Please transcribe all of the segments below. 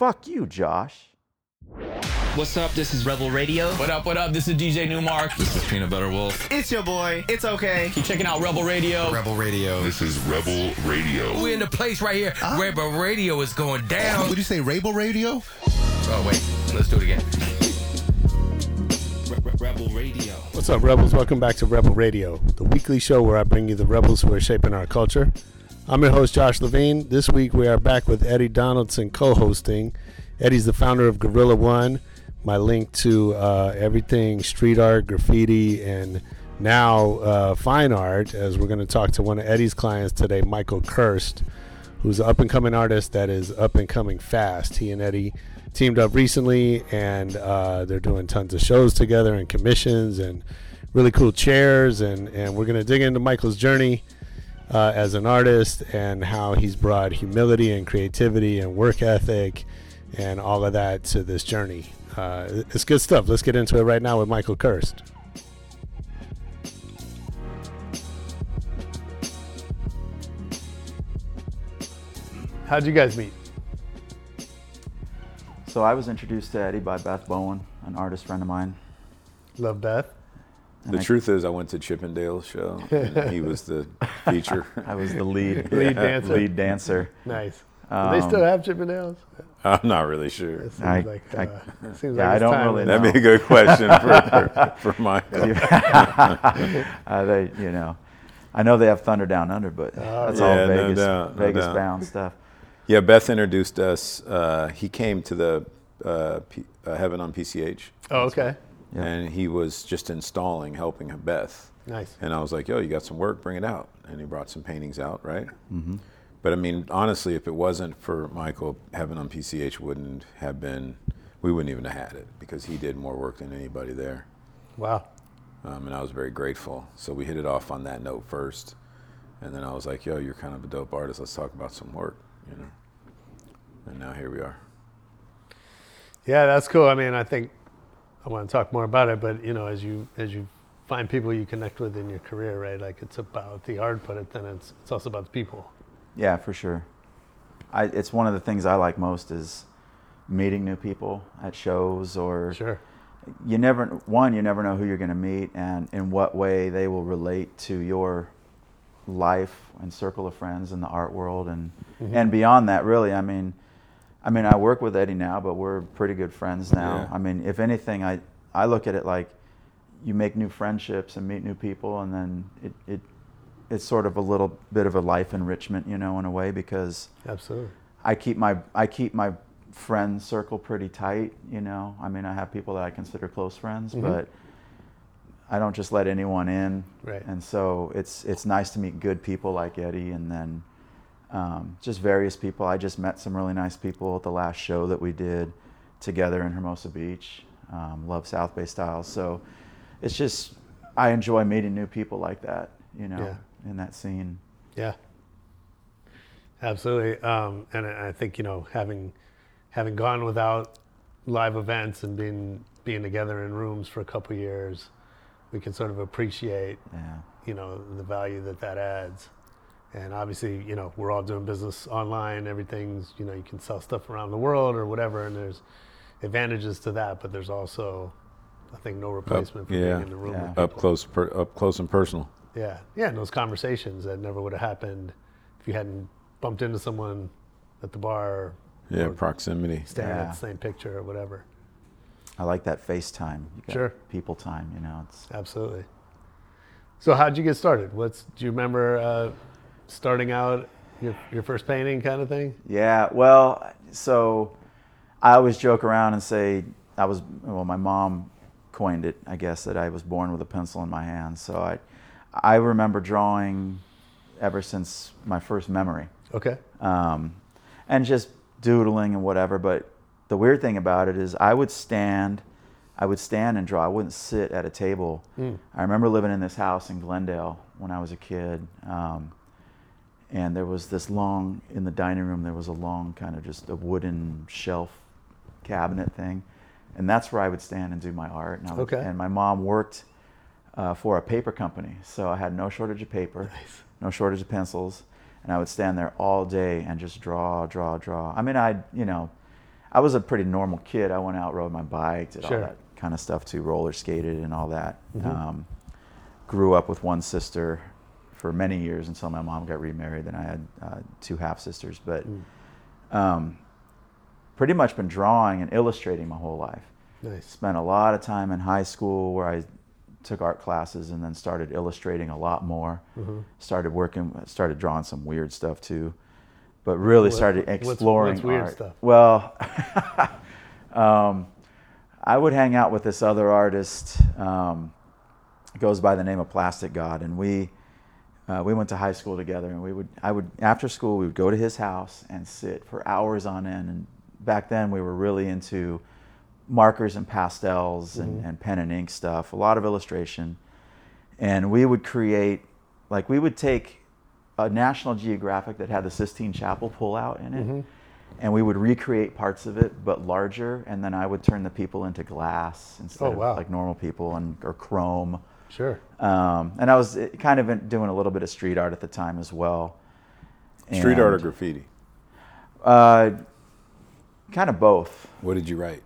Fuck you, Josh. What's up? This is Rebel Radio. What up, what up? This is DJ Nu-Mark. This is Peanut Butter Wolf. It's your boy. It's okay. Keep checking out Rebel Radio. Rebel Radio. This is Rebel Radio. We're in the place right here. Uh, Rebel Radio is going down. Would you say, Rebel Radio? Oh, wait. Let's do it again. Rebel Radio. What's up, Rebels? Welcome back to Rebel Radio, the weekly show where I bring you the rebels who are shaping our culture. I'm your host, Josh Levine. This week we are back with Eddie Donaldson co hosting. Eddie's the founder of Gorilla One, my link to uh, everything street art, graffiti, and now uh, fine art, as we're going to talk to one of Eddie's clients today, Michael Kirst, who's an up and coming artist that is up and coming fast. He and Eddie teamed up recently, and uh, they're doing tons of shows together and commissions and really cool chairs. And, and we're going to dig into Michael's journey uh, as an artist and how he's brought humility and creativity and work ethic and all of that to this journey. Uh, it's good stuff. Let's get into it right now with Michael Kirst. How'd you guys meet? So I was introduced to Eddie by Beth Bowen, an artist friend of mine. Love Beth. And the I, truth is, I went to Chippendale's show. he was the feature. I was the lead lead dancer. Lead dancer. Nice. Um, Do they still have Chippendales? I'm not really sure. It seems I, like, uh, I, seems yeah, like I don't really. That'd be a good question for, for, for Michael. uh, they, you know, I know they have Thunder Down Under, but oh, that's yeah, all Vegas, no doubt, Vegas no bound stuff. Yeah, Beth introduced us. Uh, he came to the uh, P, uh, Heaven on PCH. Oh, okay. Yeah. And he was just installing, helping Beth. Nice. And I was like, yo, you got some work, bring it out. And he brought some paintings out, right? Mm-hmm. But I mean, honestly, if it wasn't for Michael, Heaven on PCH wouldn't have been, we wouldn't even have had it because he did more work than anybody there. Wow. Um, and I was very grateful. So we hit it off on that note first. And then I was like, yo, you're kind of a dope artist. Let's talk about some work, you know? And now here we are. Yeah, that's cool. I mean, I think I want to talk more about it, but you know, as you as you find people you connect with in your career, right? Like it's about the art, but it, then it's it's also about the people. Yeah, for sure. I, it's one of the things I like most is meeting new people at shows or sure. you never one you never know who you're going to meet and in what way they will relate to your life and circle of friends in the art world and mm-hmm. and beyond that really i mean I mean, I work with Eddie now, but we're pretty good friends now. Yeah. I mean, if anything, I I look at it like you make new friendships and meet new people, and then it, it it's sort of a little bit of a life enrichment, you know, in a way because absolutely I keep my I keep my friend circle pretty tight. You know, I mean, I have people that I consider close friends, mm-hmm. but I don't just let anyone in. Right. And so it's it's nice to meet good people like Eddie, and then um, just various people. I just met some really nice people at the last show that we did together in Hermosa Beach. Um, love South Bay Styles. So it's just, I enjoy meeting new people like that, you know, yeah. in that scene. Yeah. Absolutely. Um, and I think, you know, having, having gone without live events and being, being together in rooms for a couple years, we can sort of appreciate, yeah. you know, the value that that adds. And obviously, you know, we're all doing business online. Everything's, you know, you can sell stuff around the world or whatever, and there's advantages to that. But there's also, I think, no replacement for yeah. being in the room. Yeah. With Up close, per, up close and personal. Yeah, yeah, and those conversations that never would have happened if you hadn't bumped into someone at the bar, Yeah, Or- proximity. staring Yeah. at the same picture or whatever. I like that FaceTime. You Sure. People time, you know. It's Absolutely. So, how'd you get started? What's do you remember uh, starting out your your first painting kind of thing? Yeah, well, so I always joke around and say I was well. My mom coined it, I guess, that I was born with a pencil in my hand. So I, I remember drawing ever since my first memory, Okay. um, and just doodling and whatever. But the weird thing about it is, I would stand, I would stand and draw. I wouldn't sit at a table. I remember living in this house in Glendale when I was a kid. Um, and there was this long in the dining room there was a long kind of just a wooden shelf cabinet thing. And that's where i would stand and do my art. And, I would, Okay. and my mom worked uh, for a paper company. So i had no shortage of paper no shortage of pencils. And i would stand there all day and just draw draw draw. I mean i you know i was a pretty normal kid. I went out rode my bike did Sure. all that kind of stuff too roller skated and all that. Um, grew up with one sister for many years until my mom got remarried. Then I had uh, two half sisters, but um, pretty much been drawing and illustrating my whole life. Nice. Spent a lot of time in high school where I took art classes and then started illustrating a lot more. Started working, started drawing some weird stuff too, but really What- started what's- exploring what's weird art. stuff? Well, um, I would hang out with this other artist. Um, goes by the name of Plastic God, and we uh, we went to high school together. And we would I would after school we would go to his house and sit for hours on end. And back then we were really into markers and pastels and, and pen and ink stuff. A lot of illustration, and we would create like we would take a National Geographic that had the Sistine Chapel pull out in it. And we would recreate parts of it, but larger. And then I would turn the people into glass instead Oh, wow. of like normal people, and or chrome. Sure. Um, and I was uh, kind of doing a little bit of street art at the time as well. Street art or graffiti? Uh, kind of both. What did you write?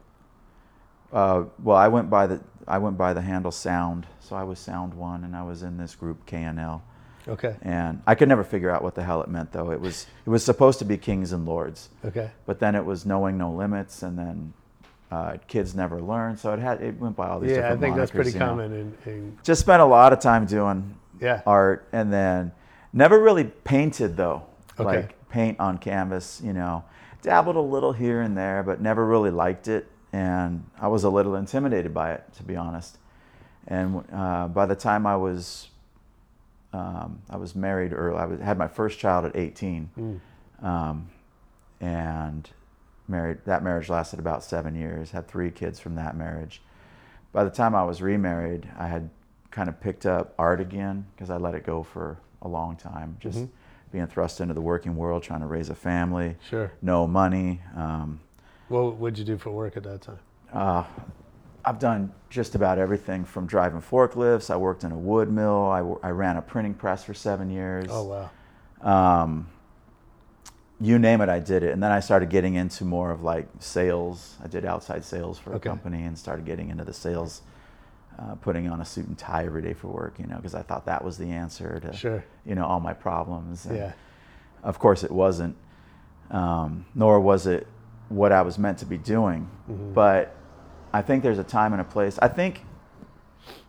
Uh, well, I went by the I went by the handle Sound, so I was Sound One, and I was in this group KNL. Okay. And I could never figure out what the hell it meant, though. It was it was supposed to be Kings and Lords, Okay. but then it was Knowing No Limits, and then uh, Kids Never Learn. So it had it went by all these Yeah, I think that's pretty common in, in Just spent a lot of time doing Yeah. art, and then never really painted though. Okay. Like paint on canvas, you know. Dabbled a little here and there, but never really liked it, and I was a little intimidated by it, to be honest. And uh, by the time I was, um, I was married early. I was, had my first child at 18, um, and married. That marriage lasted about seven years. Had three kids from that marriage. By the time I was remarried, I had kind of picked up art again because I let it go for a long time. Just being thrust into the working world, trying to raise a family, Sure. no money. Um, What would you do for work at that time? uh, I've done just about everything from driving forklifts. I worked in a wood mill. I, I ran a printing press for seven years. Oh wow. Um, you name it, I did it. And then I started getting into more of like sales. I did outside sales for Okay. a company and started getting into the sales, uh, putting on a suit and tie every day for work, you know, because I thought that was the answer to, Sure. you know, all my problems. And Yeah. Of course, it wasn't, um, nor was it what I was meant to be doing. Mm-hmm. But I think there's a time and a place. I think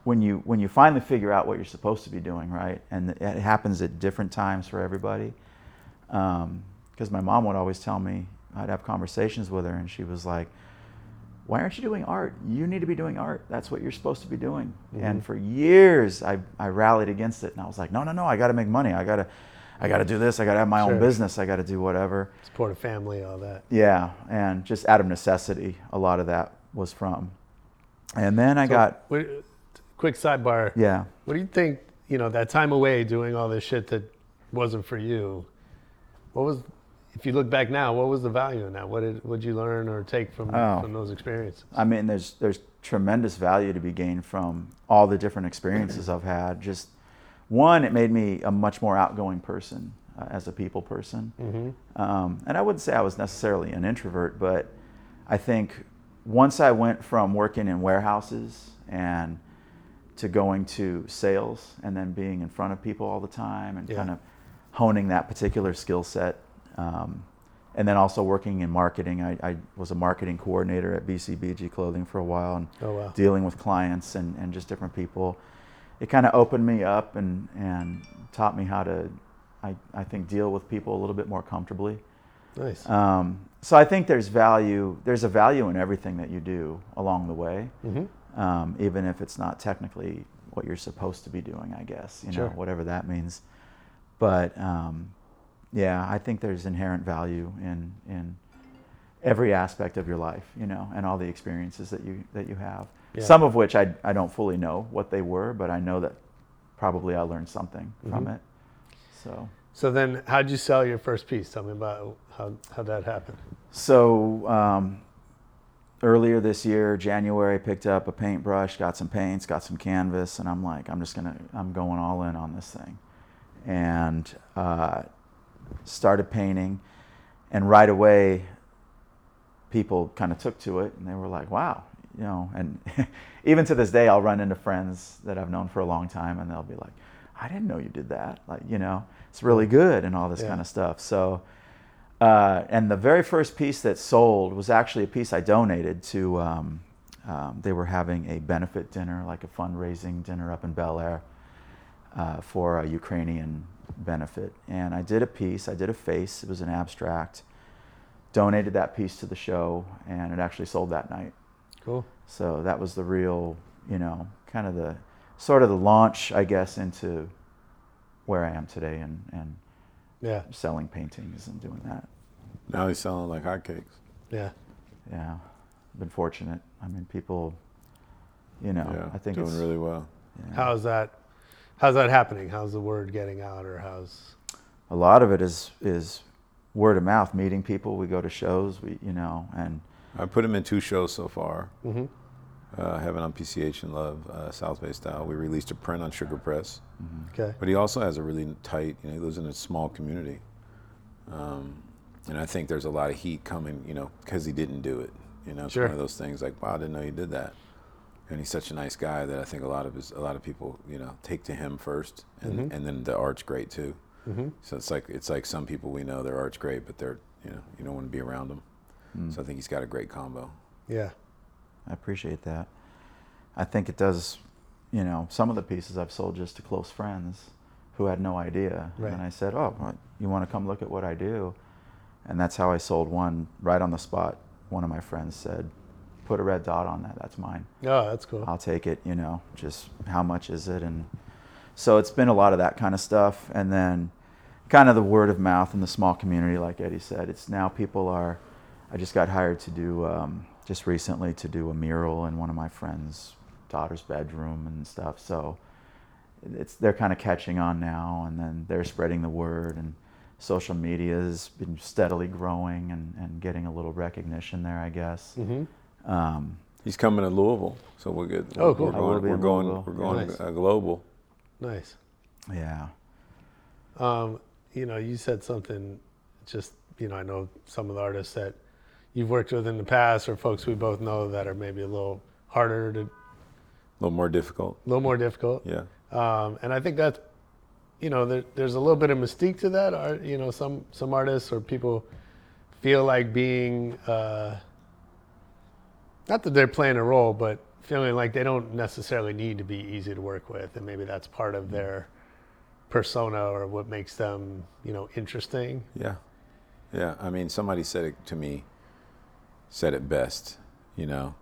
when you when you finally figure out what you're supposed to be doing, right, and it happens at different times for everybody. Because my mom would always tell me, I'd have conversations with her, and she was like, "Why aren't you doing art? You need to be doing art. That's what you're supposed to be doing." And mm-hmm. for years, I I rallied against it, and I was like, "No, no, no! I got to make money. I got to." I got to do this. I got to have my Sure. own business. I got to do whatever. Support a family, all that. Yeah, and just out of necessity, a lot of that was from. And then I So, got what- quick sidebar. yeah. What do you think? You know, that time away doing all this shit that wasn't for you. What was, if you look back now, what was the value in that? What did what you learn or take from Oh. from those experiences? I mean, there's there's tremendous value to be gained from all the different experiences I've had. Just one, it made me a much more outgoing person. uh, as a people person. Mm-hmm. Um, and I wouldn't say I was necessarily an introvert, but I think once I went from working in warehouses and to going to sales and then being in front of people all the time and Yeah. kind of honing that particular skill set. Um, and then also working in marketing. I, I was a marketing coordinator at BCBG Clothing for a while and Oh, wow. dealing with clients and, and just different people. It kind of opened me up and, and taught me how to, I, I think, deal with people a little bit more comfortably. Nice. Um, so I think there's value. There's a value in everything that you do along the way, Mm-hmm. um, even if it's not technically what you're supposed to be doing. I guess you know whatever that means. But um, yeah, I think there's inherent value in in every aspect of your life, you know, and all the experiences that you that you have. Yeah. Some of which I I don't fully know what they were, but I know that probably I learned something from Mhm. it. So. So then, how'd you sell your first piece? Tell me about how how that happened. So um, earlier this year, January, picked up a paintbrush, got some paints, got some canvas, and I'm like, I'm just gonna, I'm going all in on this thing, and uh, started painting, and right away, people kind of took to it, and they were like, wow, you know, and even to this day, I'll run into friends that I've known for a long time, and they'll be like, I didn't know you did that, like, you know, it's really good, and all this Yeah. kind of stuff. So. Uh, and the very first piece that sold was actually a piece I donated to. Um, um, they were having a benefit dinner, like a fundraising dinner up in Bel Air uh, for a Ukrainian benefit. And I did a piece, I did a face, it was an abstract, donated that piece to the show, and it actually sold that night. Cool. So that was the real, you know, kind of the sort of the launch, I guess, into where I am today and, and Yeah. selling paintings and doing that. Now he's selling like hotcakes. Yeah. Yeah, been fortunate. I mean, people, you know, yeah, I think doing it's really well. yeah. How's that? How's that happening? How's the word getting out, or how's? a lot of it is is word of mouth, meeting people. We go to shows, we you know, and I put him in two shows so far. Mm-hmm. Uh, Heaven on PCH and Love, uh, South Bay Style. We released a print on Sugar Press. Okay. But he also has a really tight, you know, he lives in a small community. Um, and I think there's a lot of heat coming, you know, because he didn't do it. You know, it's Sure. one of those things like, wow, I didn't know you did that. And he's such a nice guy that I think a lot of his, a lot of people, you know, take to him first, and, Mhm. and then the art's great too. Mm-hmm. So it's like it's like some people we know their art's great, but they're you know you don't want to be around them. mm, So I think he's got a great combo. Yeah. I appreciate that. I think it does. You know, some of the pieces I've sold just to close friends who had no idea, Right. and I said, "Oh, what, you want to come look at what I do?" And that's how I sold one right on the spot. One of my friends said, "Put a red dot on that. That's mine." Oh, that's cool. I'll take it, you know, just how much is it? And so it's been a lot of that kind of stuff. And then kind of the word of mouth in the small community, like Eddie said. It's now people are, I just got hired to do, um, just recently to do a mural in one of my friend's daughter's bedroom and stuff. So it's, they're kind of catching on now and then they're spreading the word and social media has been steadily growing and, and getting a little recognition there, I guess. Mm-hmm. Um, He's coming to Louisville, so we're good. Oh, We're- cool. We're going. We're going. We're going Nice. uh, global. Nice. yeah. Um, you know, you said something. Just you know, I know some of the artists that you've worked with in the past, or folks we both know that are maybe a little harder to, a A little more difficult. A little more difficult. Yeah. Um, and I think that's, you know, there, there's a little bit of mystique to that. Art, you know, some some artists or people feel like being, uh, not that they're playing a role, but feeling like they don't necessarily need to be easy to work with, and maybe that's part of mm-hmm. their persona or what makes them, you know, interesting. Yeah. Yeah. I mean, somebody said it to me, said it best, you know.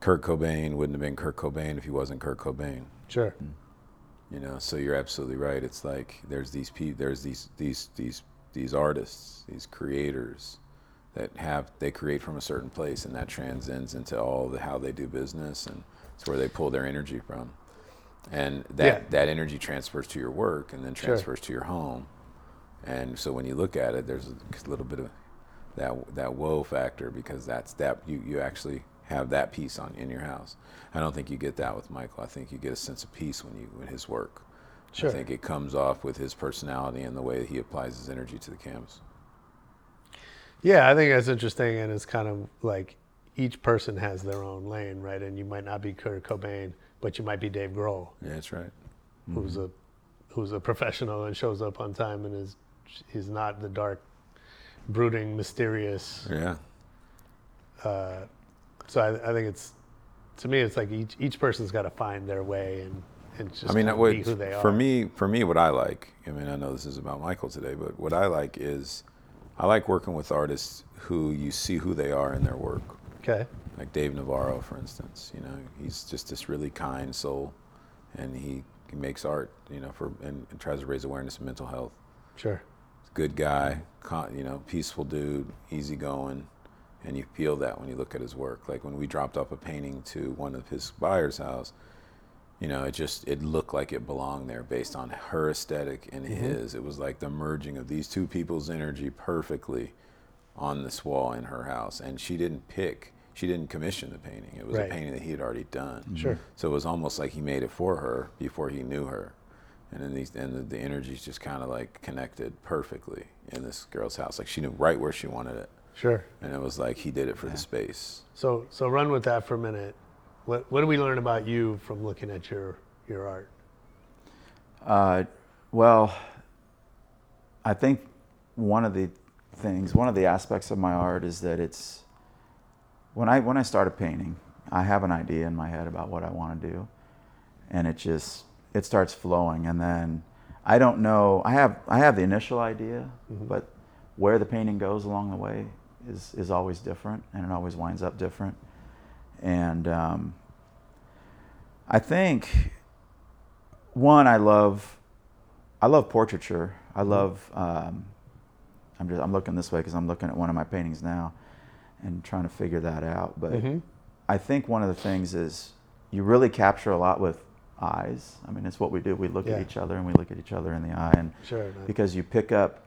Kurt Cobain wouldn't have been Kurt Cobain if he wasn't Kurt Cobain. Sure. Mm-hmm. You know, so you're absolutely right. It's like there's these people, there's these these these these artists, these creators that have they create from a certain place, and that transcends into all the how they do business, and it's where they pull their energy from, and that Yeah. that energy transfers to your work, and then Sure. transfers to your home, and so when you look at it, there's a little bit of that that whoa factor because that's that you you actually have that piece on in your house. I don't think you get that with Michael. I think you get a sense of peace when you when his work Sure. I think it comes off with his personality and the way that he applies his energy to the canvas. Yeah, I think that's interesting, and it's kind of like each person has their own lane, right? And you might not be Kurt Cobain, but you might be Dave Grohl, Yeah, that's right. who's a who's a professional and shows up on time and is he's not the dark, brooding, mysterious. Yeah. Uh, so I, I think it's to me, it's like each each person's got to find their way and and just I mean, way, be who they are. for me, for me, what I like. I mean, I know this is about Michael today, but what I like is, I like working with artists who you see who they are in their work. okay, Like Dave Navarro, for instance. You know, he's just this really kind soul, and he, he makes art. You know, for and, and tries to raise awareness of mental health. sure, Good guy, con, you know, peaceful dude, easygoing, and you feel that when you look at his work. Like when we dropped off a painting to one of his buyer's house, you know, it just it looked like it belonged there based on her aesthetic and mm-hmm. his. It was like the merging of these two people's energy perfectly on this wall in her house. And she didn't pick, she didn't commission the painting. It was Right. a painting that he had already done. Mm-hmm. Sure. So it was almost like he made it for her before he knew her. And then these, and the, the energies just kind of like connected perfectly in this girl's house. Like she knew right where she wanted it. sure. And it was like he did it for the space. So so run with that for a minute. What what do we learn about you from looking at your your art? Uh, well, I think one of the things, one of the aspects of my art is that it's when I when I start a painting, I have an idea in my head about what I want to do, and it just it starts flowing, and then I don't know. I have I have the initial idea, but where the painting goes along the way is is always different, and it always winds up different, and um, I think one I love I love portraiture. I love um, I'm just I'm looking this way because I'm looking at one of my paintings now and trying to figure that out. But Mhm. I think one of the things is you really capture a lot with eyes. I mean, it's what we do. We look Yeah. at each other and we look at each other in the eye, and Sure. because you pick up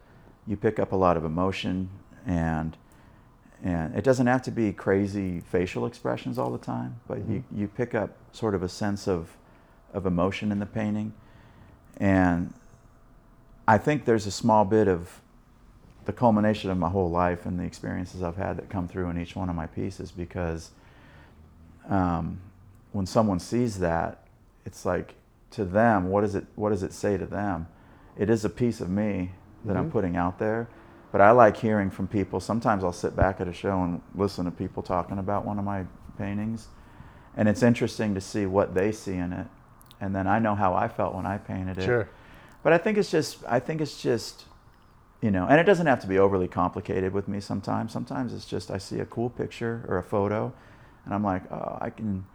you pick up a lot of emotion and and it doesn't have to be crazy facial expressions all the time but you, you pick up sort of a sense of of emotion in the painting. And i think there's a small bit of the culmination of my whole life and the experiences i've had that come through in each one of my pieces because um, when someone sees that it's like to them what does it what does it say to them? It is a piece of me that i'm putting out there but i like hearing from people. Sometimes i'll sit back at a show and listen to people talking about one of my paintings. And it's interesting to see what they see in it. And then i know how i felt when i painted it. Sure. but i think it's just i think it's just you know and it doesn't have to be overly complicated with me sometimes. Sometimes it's just i see a cool picture or a photo and i'm like oh i can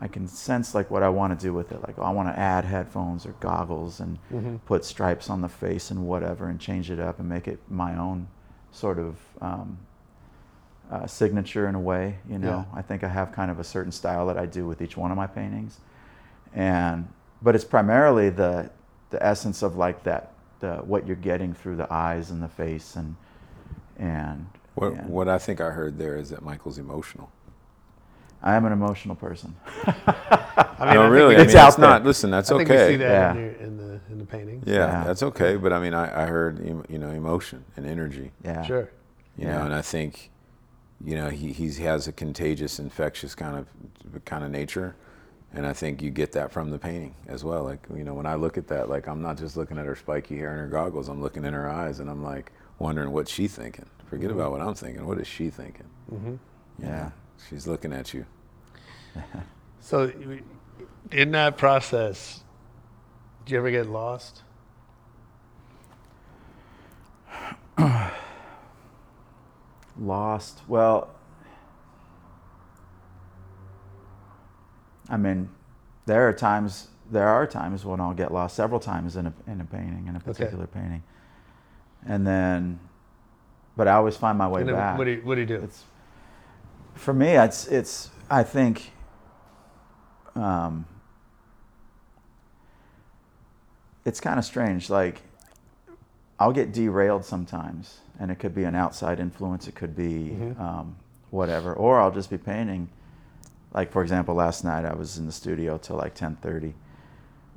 i can sense like what i want to do with it like oh, i want to add headphones or goggles and put stripes on the face and whatever and change it up and make it my own sort of um, uh, signature in a way you know Yeah. i think i have kind of a certain style that i do with each one of my paintings and but it's primarily the the essence of like that the, what you're getting through the eyes and the face and and What, and what I think I heard there is that Michael's emotional. I am an emotional person. I mean, I no, think really. we- I It's mean, out it's not. Listen, that's I think okay. we see that Yeah. in, your, in the in the paintings. Yeah, Yeah. that's okay. But I mean, I, I heard you know emotion and energy. Yeah. Sure. You Yeah. know, and I think you know he he has a contagious, infectious kind of kind of nature, and I think you get that from the painting as well. Like you know, when I look at that, like I'm not just looking at her spiky hair and her goggles. I'm looking in her eyes, and I'm like wondering what she's thinking. Forget about what I'm thinking. What is she thinking? Mm-hmm. Yeah. She's looking at you. So, in that process, did you ever get lost? Lost. Well, I mean, there are times there are times when I'll get lost. Several times in a in a painting in a particular painting, and then, but I always find my way then back. what do you, what do you do? it's for me it's it's i think um, it's kind of strange like i'll get derailed sometimes and it could be an outside influence it could be um, whatever or i'll just be painting like for example last night i was in the studio till like 10.30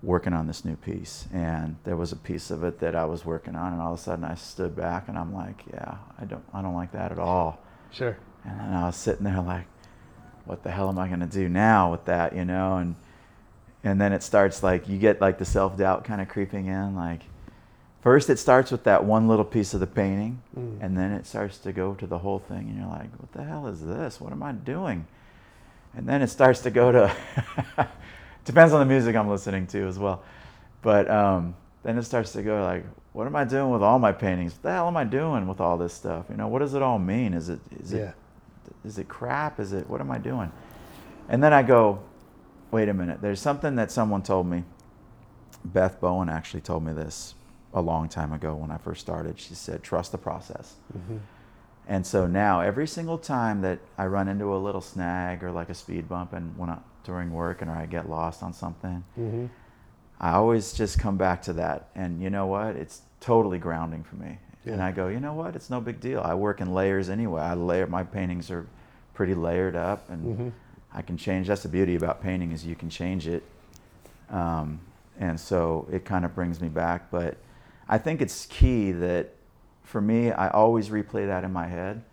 working on this new piece, and there was a piece of it that I was working on, and all of a sudden I stood back and I'm like, yeah, I don't, I don't like that at all. Sure. And then I was sitting there like, what the hell am I going to do now with that, you know? And and then it starts like you get like the self doubt kind of creeping in. Like first it starts with that one little piece of the painting, Mm. and then it starts to go to the whole thing, and you're like, what the hell is this? What am I doing? And then it starts to go to depends on the music I'm listening to as well. But um, then it starts to go like, what am I doing with all my paintings? What the hell am I doing with all this stuff? You know, what does it all mean? Is it is it Yeah. Is it crap? Is it what am I doing? And then I go, wait a minute. There's something that someone told me. Beth Bowen actually told me this a long time ago when I first started. She said, trust the process. And so now every single time that I run into a little snag or like a speed bump and when I, during work and or I get lost on something, Mm-hmm. I always just come back to that. And you know what? It's totally grounding for me. And I go, you know what? It's no big deal. I work in layers anyway. I layer my paintings are pretty layered up and Mm-hmm. I can change. That's the beauty about painting is you can change it. Um, and so it kind of brings me back. But I think it's key that for me, I always replay that in my head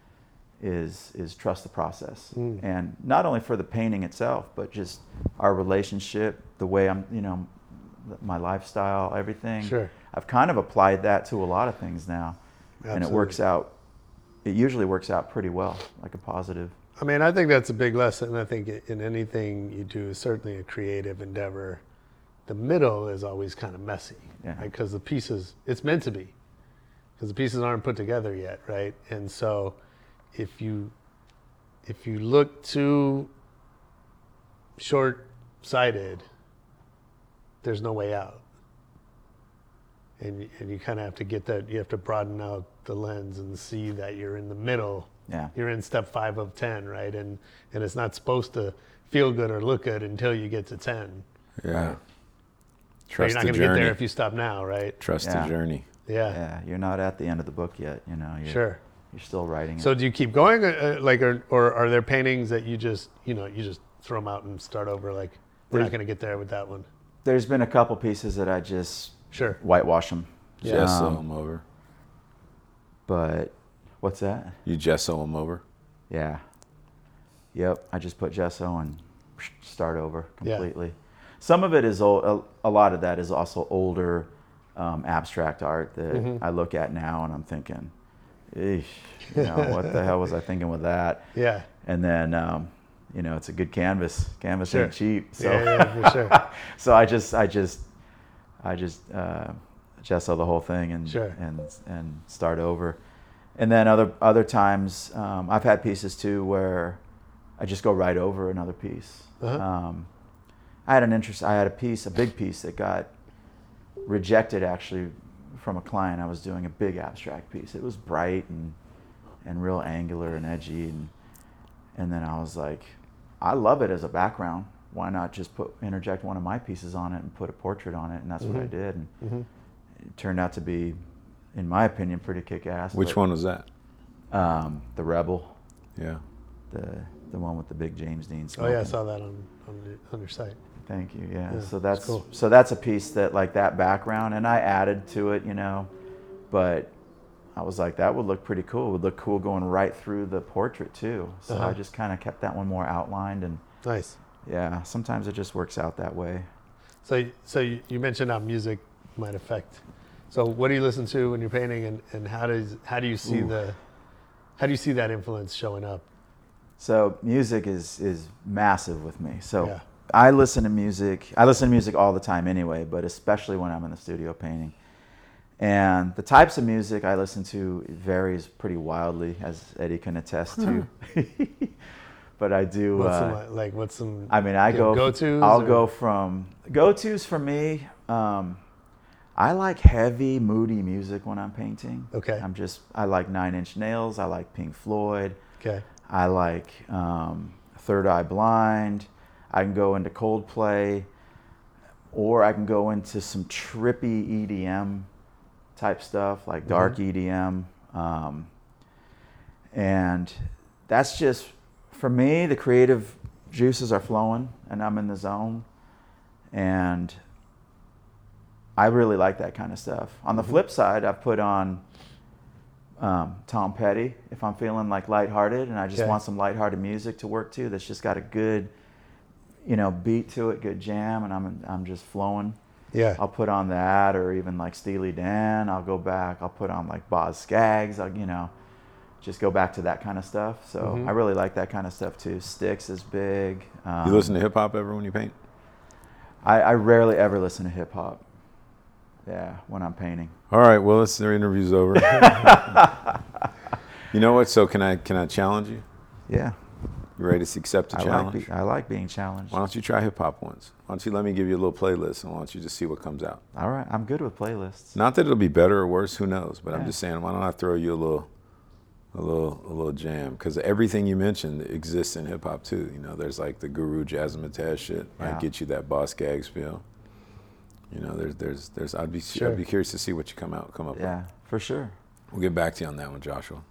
is is trust the process Mm. and not only for the painting itself but just our relationship the way i'm you know my lifestyle everything Sure. I've kind of applied that to a lot of things now and it works out it usually works out pretty well like a positive I mean, I think that's a big lesson. I think in anything you do, certainly a creative endeavor, the middle is always kind of messy, Yeah. Because the pieces, it's meant to be, because the pieces aren't put together yet, right? And so, if you if you look too short-sighted, there's no way out. And and you kind of have to get that. You have to broaden out the lens and see that you're in the middle. Yeah. You're in step five of 10 right? And and it's not supposed to feel good or look good until you get to 10 Yeah. But Trust you're not going to get there if you stop now right? Trust Yeah. the journey. yeah, yeah you're not at the end of the book yet you know you're, sure. you're still writing so it. do you keep going uh, uh, like or, or are there paintings that you just you know you just throw them out and start over? Like we're not going to get there with that one? There's been a couple pieces that i just sure whitewash them Yeah. Gesso Um, them over. but what's that You gesso them over. Yeah. Yep. I just put gesso and start over completely. Yeah. completely. Some of it is old. A, a lot of that is also older um, abstract art that Mm-hmm. I look at now and I'm thinking, Eesh, you know, what the hell was I thinking with that? yeah And then, um, you know, it's a good canvas. Canvas Sure. ain't cheap. So, yeah, yeah for sure so I just, I just, I just uh, gesso the whole thing and Sure. and and start over. And then other other times, um, I've had pieces too where I just go right over another piece. Uh-huh. Um, I had an interest. I had a piece, a big piece that got rejected actually from a client. I was doing a big abstract piece. It was bright and and real angular and edgy and and then I was like, I love it as a background. Why not just put interject one of my pieces on it and put a portrait on it? And that's what I did. And Mhm. it turned out to be, in my opinion, pretty kick-ass. Which but, one was that? Um, the Rebel, Yeah. the the one with the big James Dean. oh yeah i saw that on on, the, on your site Thank you. Yeah. Yeah, so that's that's cool. so that's a piece that like that background, and I added to it, you know, but I was like that would look pretty cool. It would look cool going right through the portrait too. So Uh-huh. I just kind of kept that one more outlined, and nice yeah, sometimes it just works out that way. So, so you, mentioned how music might affect. So, what do you listen to when you're painting, and, and how does how do you see Ooh. the how do you see that influence showing up? So music is is massive with me. So Yeah. I listen to music. I listen to music all the time anyway, but especially when I'm in the studio painting. And the types of music I listen to varies pretty wildly, as Eddie can attest to. but I do. What's uh, some, like what's some? I mean, I have go. go-tos I'll or- go from go tos for me. Um, I like heavy, moody music when I'm painting. Okay. I'm just. I like Nine Inch Nails. I like Pink Floyd. Okay. I like um, Third Eye Blind. I can go into Coldplay, or I can go into some trippy EDM type stuff, like dark EDM. Um, and that's just, for me, the creative juices are flowing and I'm in the zone. And I really like that kind of stuff. On Mm-hmm. the flip side, I've put on um, Tom Petty if I'm feeling like lighthearted and I just Okay. want some lighthearted music to work to. That's just got a good, you know, beat to it, good jam, and I'm I'm just flowing. Yeah. I'll put on that, or even like Steely Dan. I'll go back. I'll put on like Boz Scaggs. I'll, you know, just go back to that kind of stuff. So Mm-hmm. I really like that kind of stuff too. Styx is big. Um, You listen to hip hop ever when you paint? I, I rarely ever listen to hip hop. Yeah, when I'm painting. All right, well, it's their interview's over. you know what? So can I can I challenge you? Yeah, You ready to accept the I challenge? like be, I like being challenged. Why don't you try hip hop once? Why don't you let me give you a little playlist and why don't you just see what comes out? All right, I'm good with playlists. Not that it'll be better or worse, who knows? But I'm just saying, why don't I throw you a little, a little, a little jam? Because everything you mentioned exists in hip hop too. You know, there's like the Guru Jazzmatazz shit. Yeah. Might get you that Boz Scaggs feel. You know, there's, there's, there's. I'd be, Sure. I'd be curious to see what you come out, come up with. Yeah, for sure. We'll get back to you on that one, Joshua.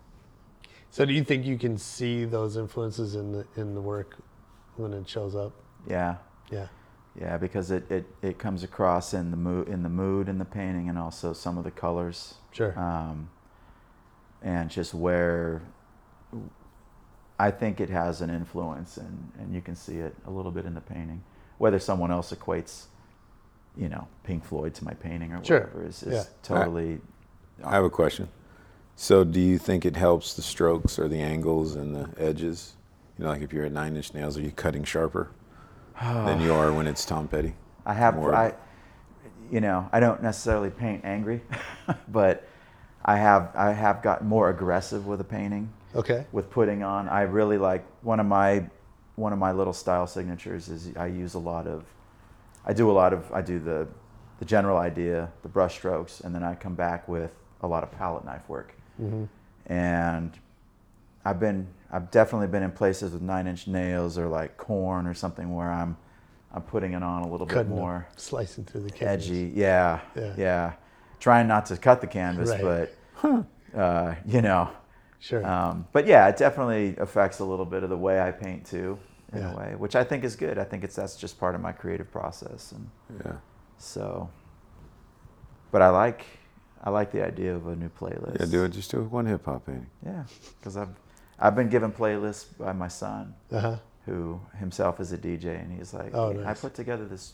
So do you think you can see those influences in the in the work when it shows up? Yeah, Yeah. yeah, because it, it, it comes across in the mood in the mood in the painting, and also some of the colors. Sure. um, and just where I think it has an influence, and, and you can see it a little bit in the painting. Whether someone else equates, you know, Pink Floyd to my painting or Sure. whatever is, is Yeah. totally. I have a question. So, do you think it helps the strokes or the angles and the edges? You know, like if you're at Nine Inch Nails, are you cutting sharper than you are when it's Tom Petty? I have, More- I, you know, I don't necessarily paint angry, but I have, I have gotten more aggressive with a painting. Okay. with putting on. I really like one of my one of my little style signatures is I use a lot of I do a lot of I do the the general idea, the brush strokes, and then I come back with a lot of palette knife work. Mm-hmm. And I've been I've definitely been in places with nine inch nails or like Korn or something where I'm I'm putting it on a little Cutting bit up, more slicing through the canvas. edgy. Yeah, Yeah. yeah. Trying not to cut the canvas, Right. but uh, you know, Sure. um, but yeah, it definitely affects a little bit of the way I paint too, in Yeah. a way, which I think is good. I think it's that's just part of my creative process, and Yeah. so. But I like, I like the idea of a new playlist. Yeah, do it. Just do one hip hop painting. Yeah, because I've, I've been given playlists by my son, uh-huh. who himself is a DJ, and he's like, Oh, "Hey, I put together this.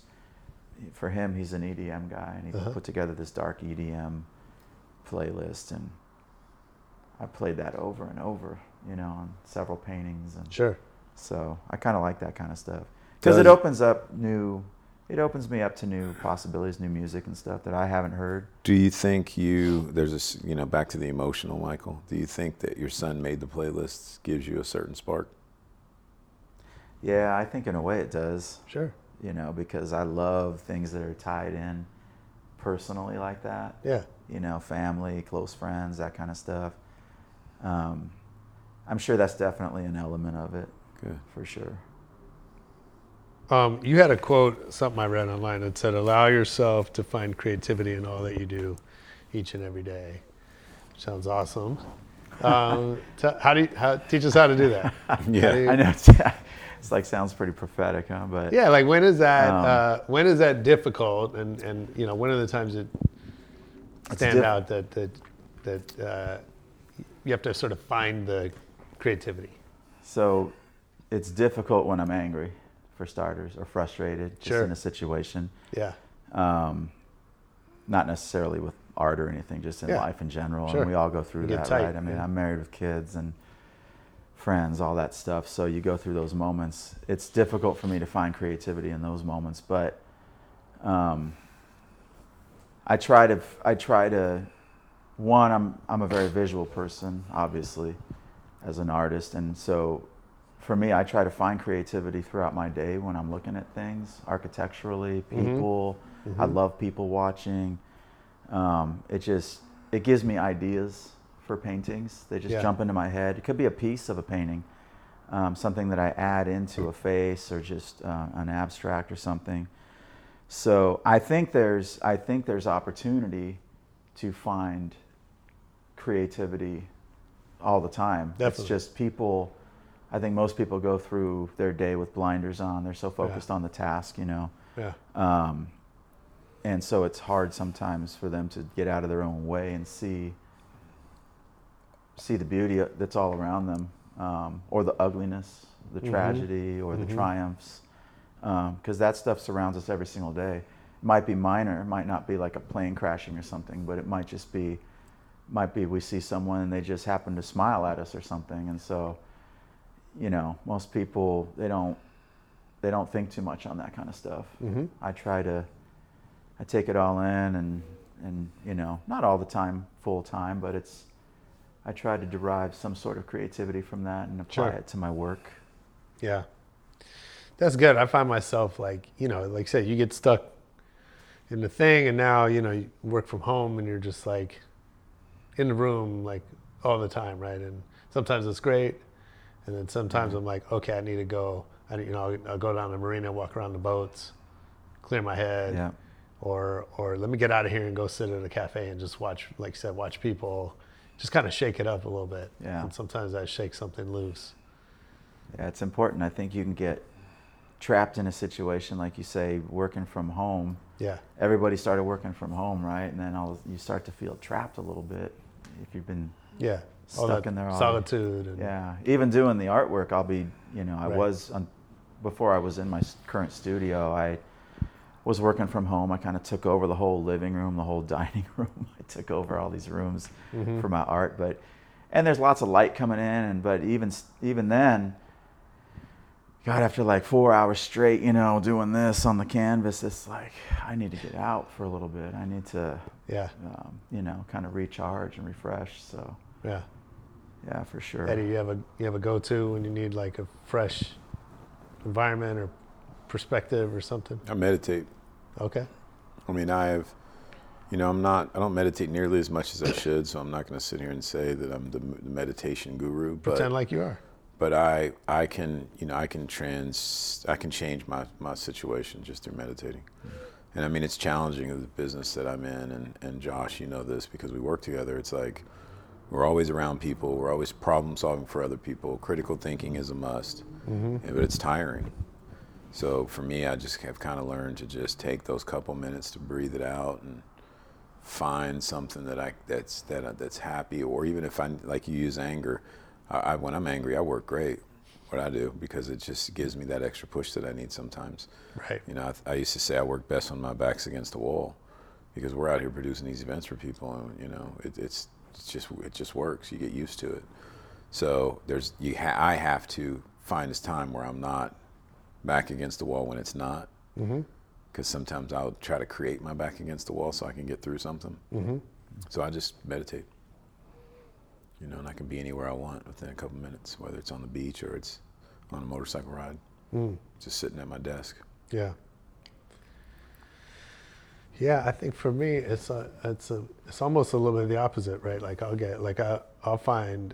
For him, he's an EDM guy, and he Uh-huh. put together this dark EDM playlist, and I played that over and over, you know, on several paintings, and Sure. so I kind of like that kind of stuff because it opens up new. It opens me up to new possibilities, new music and stuff that I haven't heard. Do you think you there's a s- you know back to the emotional Michael? Do you think that your son made the playlists gives you a certain spark? Yeah, I think in a way it does. Sure. You know, because I love things that are tied in personally like that. Yeah. you know, family, close friends, that kind of stuff. Um, I'm sure that's definitely an element of it, Good. for sure. Um, you had a quote, something I read online that said, "Allow yourself to find creativity in all that you do, each and every day." Sounds awesome. Um, t- how do you how, teach us how to do that? How do Yeah. you- I know it's, like sounds pretty prophetic, huh? But Yeah, like when is that? Um, uh, when is that difficult? And and you know, when are the times that stand diff- out that that that uh, you have to sort of find the creativity? so it's difficult when I'm angry, for starters, or frustrated, just Sure. in a situation. Yeah. Um, not necessarily with art or anything, just in Yeah. life in general. Sure. And we all go through You that, right? I mean, yeah. I'm married with kids and friends, all that stuff. So you go through those moments. It's difficult for me to find creativity in those moments, but um, I try to. I try to. One, I'm I'm a very visual person, obviously, as an artist, and so for me, I try to find creativity throughout my day when I'm looking at things architecturally, Mm-hmm. people. I love people watching. Um, it just it gives me ideas for paintings. They just Yeah. jump into my head. It could be a piece of a painting, um, something that I add into a face or just uh, an abstract or something. So I think there's I think there's opportunity to find creativity all the time. Definitely. It's just people. I think most people go through their day with blinders on. They're so focused on the task, you know. Yeah. Um, and so it's hard sometimes for them to get out of their own way and see see the beauty that's all around them, um, or the ugliness, the Mhm. tragedy, or the Mhm. triumphs, because that stuff surrounds us every single day. It might be minor, it might not be like a plane crashing or something, but it might just be, might be we see someone and they just happen to smile at us or something, and so, you know, most people they don't they don't think too much on that kind of stuff. Mhm. I try to, I take it all in and and you know not all the time full time, but it's I try to derive some sort of creativity from that and apply Sure. it to my work. Yeah. That's good. I find myself like, you know, like I said, you get stuck in the thing and now, you know, you work from home and you're just like in the room like all the time, right? And sometimes it's great. And then sometimes mm-hmm. I'm like, okay, I need to go. I you know, I'll, I'll go down to the marina, walk around the boats, clear my head. Yeah. Or, or let me get out of here and go sit at a cafe and just watch, like I said, watch people, just kind of shake it up a little bit. Yeah. And sometimes I shake something loose. Yeah, it's important. I think you can get trapped in a situation like you say, working from home. Yeah. Everybody started working from home, right? And then all, you start to feel trapped a little bit if you've been Yeah. Stuck in there all solitude and Yeah, even doing the artwork, I'll be, you know, I Right. was on, before I was in my current studio. I was working from home. I kind of took over the whole living room, the whole dining room. I took over all these rooms Mhm. for my art, but and there's lots of light coming in, and but even even then, God, after like four hours straight, you know, doing this on the canvas, it's like I need to get out for a little bit. I need to, Yeah. um, you know, kind of recharge and refresh. So yeah. yeah, for sure. Eddie, you have a you have a go to when you need like a fresh environment or perspective or something. I meditate. Okay. I mean, I have, you know, I'm not, I don't meditate nearly as much as I should, so I'm not going to sit here and say that I'm the, the meditation guru. But, Pretend like you are. but I, I can, you know, I can trans, I can change my, my situation just through meditating. And I mean, it's challenging with the business that I'm in, and, and Josh, you know this because we work together. It's like we're always around people, we're always problem solving for other people. Critical thinking is a must, mm-hmm. but it's tiring. So for me, I just have kind of learned to just take those couple minutes to breathe it out and find something that I that's that that's happy, or even if I like you use anger, I, I when I'm angry, I work great. What I do because it just gives me that extra push that I need sometimes. Right. You know, I, I used to say I work best when my back's against the wall, because we're out here producing these events for people, and you know, it, it's it's just it just works. You get used to it. So there's you ha- I have to find this time where I'm not back against the wall when it's not. Because sometimes I'll try to create my back against the wall so I can get through something. Mhm. So I just meditate. You know, and I can be anywhere I want within a couple minutes, whether it's on the beach or it's on a motorcycle ride, Mm. just sitting at my desk. Yeah. Yeah, I think for me, it's a, it's a, it's almost a little bit of the opposite, right? Like I'll get, like I, I'll find,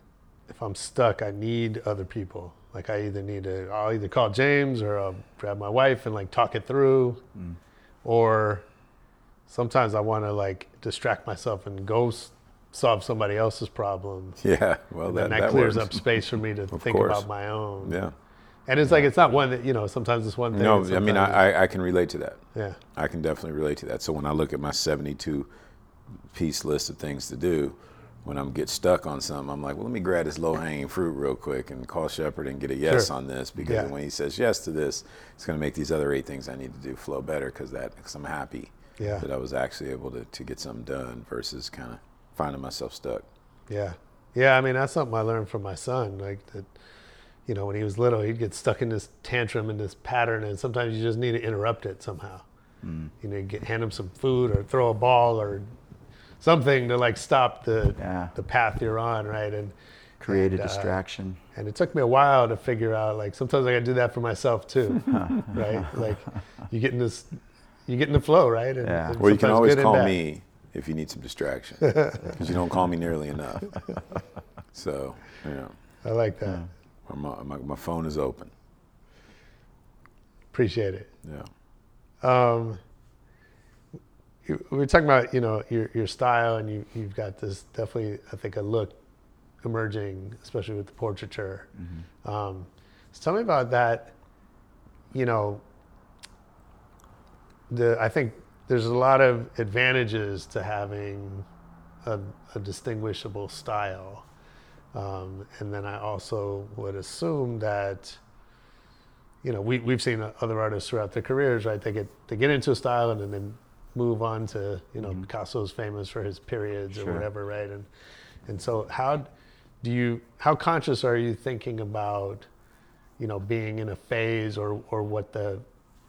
if I'm stuck, I need other people. Like I either need to, I'll either call James or I'll grab my wife and like talk it through, Mm. or sometimes I want to like distract myself and go s- solve somebody else's problem. Yeah, well, that, then that, that clears works. up space for me to think course. about my own. Yeah. And it's like it's not one that you know. Sometimes it's one thing. No, I mean, I, I, I can relate to that. Yeah. I can definitely relate to that. So when I look at my 72 piece list of things to do, when I'm get stuck on something, I'm like, well, let me grab this low hanging fruit real quick and call Shepard and get a yes Sure. on this because Yeah. when he says yes to this, it's going to make these other eight things I need to do flow better because that because I'm happy Yeah. that I was actually able to, to get something done versus kind of finding myself stuck. Yeah. Yeah, I mean that's something I learned from my son. Like that, you know, when he was little, he'd get stuck in this tantrum and this pattern, and sometimes you just need to interrupt it somehow. Mm. You know, get hand him some food or throw a ball or something to like stop the Yeah. the path you're on, right? And Create a and, uh, distraction. and it took me a while to figure out. Like sometimes I got to do that for myself too, right? Like you get in this, you get in the flow, right? And, Yeah. and Well, you can always call me if you need some distraction because you don't call me nearly enough. So, you know, I like that. my, my, my phone is open. Appreciate it. Yeah. Um, you, we were talking about you know your your style, and you you've got this definitely I think a look emerging, especially with the portraiture. Um, so tell me about that. You know, the I think there's a lot of advantages to having a, a distinguishable style. Um, and then I also would assume that, you know, we, we've seen other artists throughout their careers, right? They get, they get into a style and then move on to, you know, Picasso's famous for his periods or whatever, right? And, and so how do you, how conscious are you thinking about, you know, being in a phase or, or what the,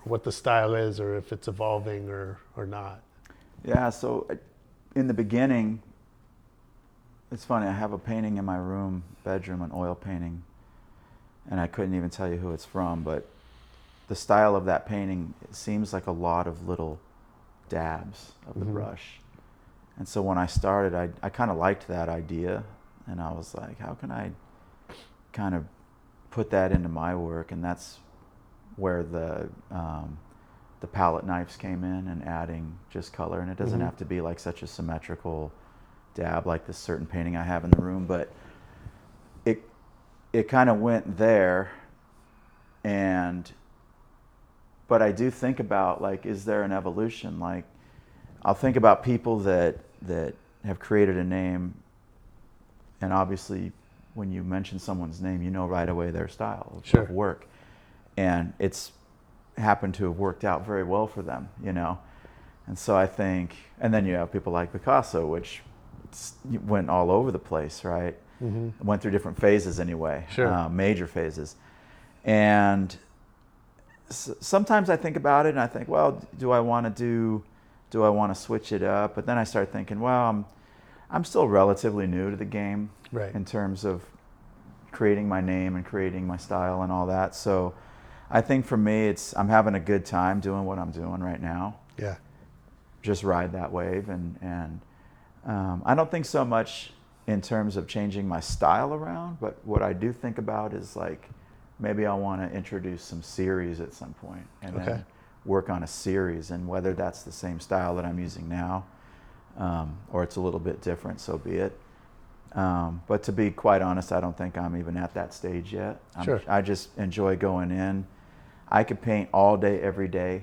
what the style is or if it's evolving or, or not? Yeah, so uh, in the beginning, it's funny. I have a painting in my room, bedroom, an oil painting, and I couldn't even tell you who it's from. But the style of that painting it seems like a lot of little dabs of the brush. And so when I started, I I kind of liked that idea, and I was like, how can I kind of put that into my work? And that's where the um, the palette knives came in and adding just color. And it doesn't have to be like such a symmetrical dab like this certain painting I have in the room, but it it kind of went there. And but I do think about like, is there an evolution? Like, I'll think about people that that have created a name, and obviously, when you mention someone's name, you know right away their style of, Sure. of work, and it's happened to have worked out very well for them, you know. And so I think, and then you have people like Picasso, which went all over the place, right? Went through different phases anyway, Sure. uh, major phases, and sometimes I think about it and I think, well, do I want to do, do I want to switch it up? But then I start thinking, well, I'm, I'm still relatively new to the game Right. in terms of creating my name and creating my style and all that. So I think for me, it's I'm having a good time doing what I'm doing right now. Yeah. Just ride that wave, and and um, I don't think so much in terms of changing my style around. But what I do think about is like maybe I want to introduce some series at some point, and Okay. then work on a series, and whether that's the same style that I'm using now, um, or it's a little bit different, so be it. Um, but to be quite honest, I don't think I'm even at that stage yet. I'm, Sure. I just enjoy going in. I could paint all day, every day,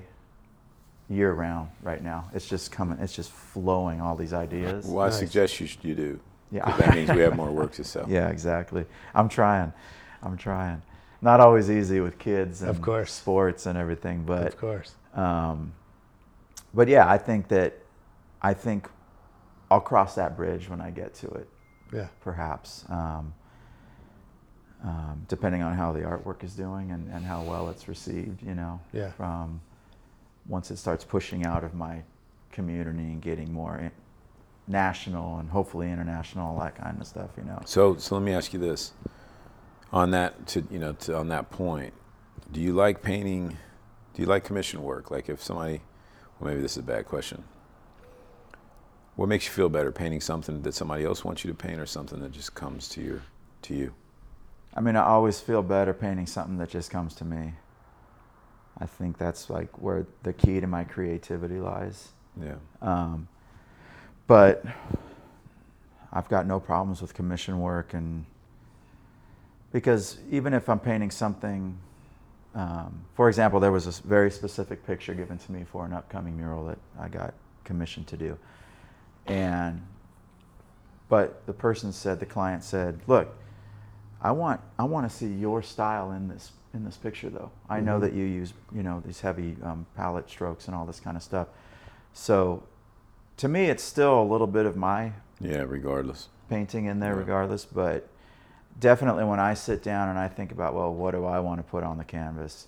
year round right now. It's just coming, it's just flowing, all these ideas. Well, I Nice. suggest you, sh- you do. Yeah. 'Cause That means we have more work to sell. Yeah, exactly. I'm trying. I'm trying. Not always easy with kids and Of course. sports and everything, but of course. um, but yeah, I think that I think I'll cross that bridge when I get to it. Yeah. perhaps, um, um, depending on how the artwork is doing and, and how well it's received, you know. Yeah. From once it starts pushing out of my community and getting more in, national and hopefully international, all that kind of stuff, you know. So, so let me ask you this: on that, to you know, to, on that point, do you like painting? Do you like commission work? Like, if somebody, well, maybe this is a bad question. What makes you feel better, painting something that somebody else wants you to paint, or something that just comes to your, to you? I mean, I always feel better painting something that just comes to me. I think that's like where the key to my creativity lies. Yeah. Um, but I've got no problems with commission work, and because even if I'm painting something, um, for example, there was a very specific picture given to me for an upcoming mural that I got commissioned to do, and but the person said, the client said, "Look, I want I want to see your style in this in this picture, though. I know that you use you know these heavy um, palette strokes and all this kind of stuff. So, to me, it's still a little bit of my Yeah. Regardless. painting in there, Yeah. regardless. But definitely, when I sit down and I think about, well, what do I want to put on the canvas?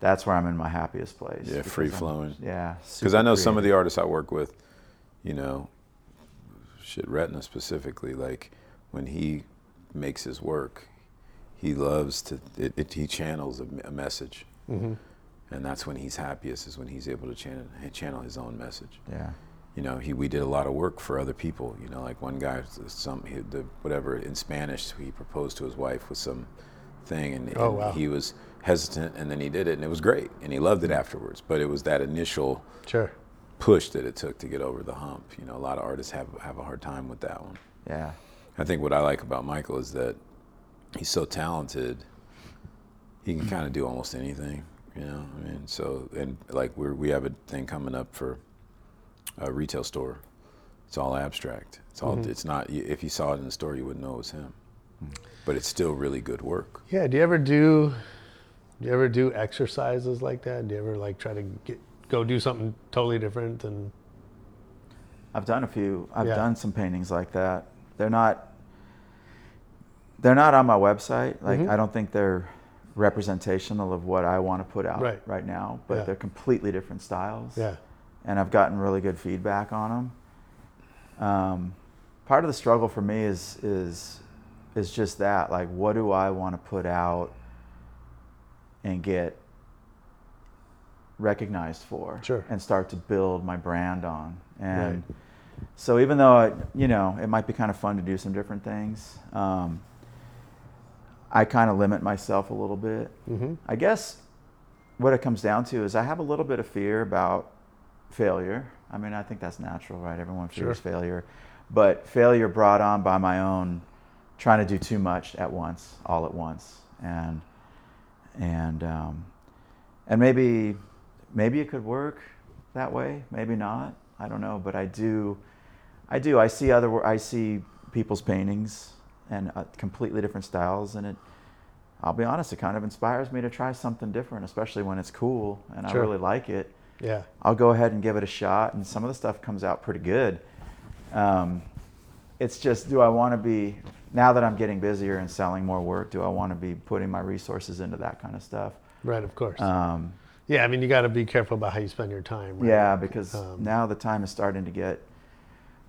That's where I'm in my happiest place. Yeah, because free I'm- flowing. Yeah, Because I super know some of the artists I work with, you know, shit, Retna specifically, like when he makes his work, he loves to, it, it, he channels a, a message. Mm-hmm. And that's when he's happiest, is when he's able to channel, channel his own message. Yeah, You know, he, we did a lot of work for other people. You know, like one guy, some, he, the, whatever, in Spanish, he proposed to his wife with some thing, and, Oh, and wow. he was hesitant, and then he did it, and it was great, and he loved it mm. afterwards. But it was that initial, Sure. push that it took to get over the hump. You know, a lot of artists have have a hard time with that one. yeah, I think what I like about Michael is that he's so talented. He can kind of do almost anything. You know, I mean, so and like we we have a thing coming up for a retail store. It's all abstract. It's all. Mm-hmm. It's not. If you saw it in the store, you wouldn't know it was him. But it's still really good work. Yeah. Do you ever do? Do you ever do exercises like that? Do you ever like try to get go do something totally different and I've done a few. I've Yeah. done some paintings like that. They're not. They're not on my website. Like Mhm. I don't think they're representational of what I want to put out Right. now. But Yeah. they're completely different styles. yeah. And I've gotten really good feedback on them. Um, part of the struggle for me is is is just that like what do I want to put out and get recognized for Sure. and start to build my brand on and so even though it, you know it might be kind of fun to do some different things um, I kind of limit myself a little bit Mm-hmm. I guess what it comes down to is I have a little bit of fear about failure. I mean, I think that's natural, right? Everyone fears Sure. failure. But failure brought on by my own trying to do too much at once, all at once. And and um, and maybe maybe it could work that way, maybe not. I don't know, but I do I do I see other I see people's paintings and uh, completely different styles and it I'll be honest, it kind of inspires me to try something different, especially when it's cool and Sure. I really like it. Yeah. I'll go ahead and give it a shot, and some of the stuff comes out pretty good. Um, it's just, do I want to be now that I'm getting busier and selling more work? Do I want to be putting my resources into that kind of stuff? Right. Of course. Um, yeah. I mean, you got to be careful about how you spend your time. Right? yeah, because Um, now the time is starting to get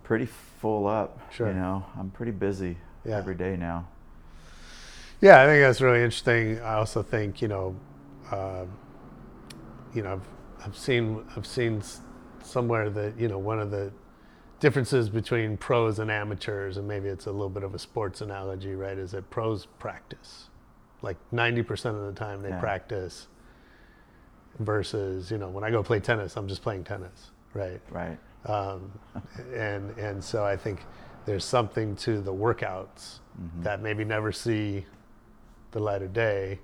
pretty full up. Sure. You know, I'm pretty busy Yeah. every day now. Yeah, I think that's really interesting. I also think you know, uh, you know, I've I've seen I've seen somewhere that you know one of the differences between pros and amateurs, and maybe it's a little bit of a sports analogy, right? Is that pros practice, like ninety percent of the time they Yeah. practice, versus you know when I go play tennis, I'm just playing tennis, right? Right. um, and and so I think there's something to the workouts Mm-hmm. that maybe never see the light of day,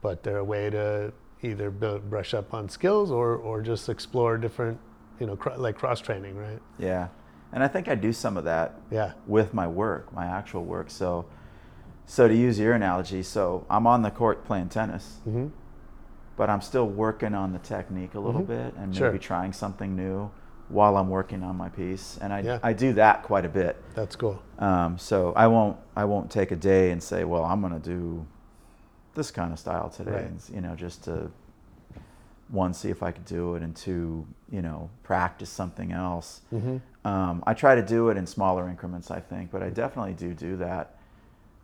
but they're a way to either build, brush up on skills or or just explore different, you know, cr- like cross training, right? Yeah. And I think I do some of that Yeah, with my work, my actual work. So, so to use your analogy, so I'm on the court playing tennis, hmm but I'm still working on the technique a little Mhm. bit and Sure. maybe trying something new while I'm working on my piece. And I, Yeah. I do that quite a bit. that's cool. Um, so I won't I won't take a day and say, well, I'm going to do this kind of style today, Right. and, you know, just to one see if I could do it, and two, you know, practice something else. hmm Um, I try to do it in smaller increments, I think, but I definitely do do that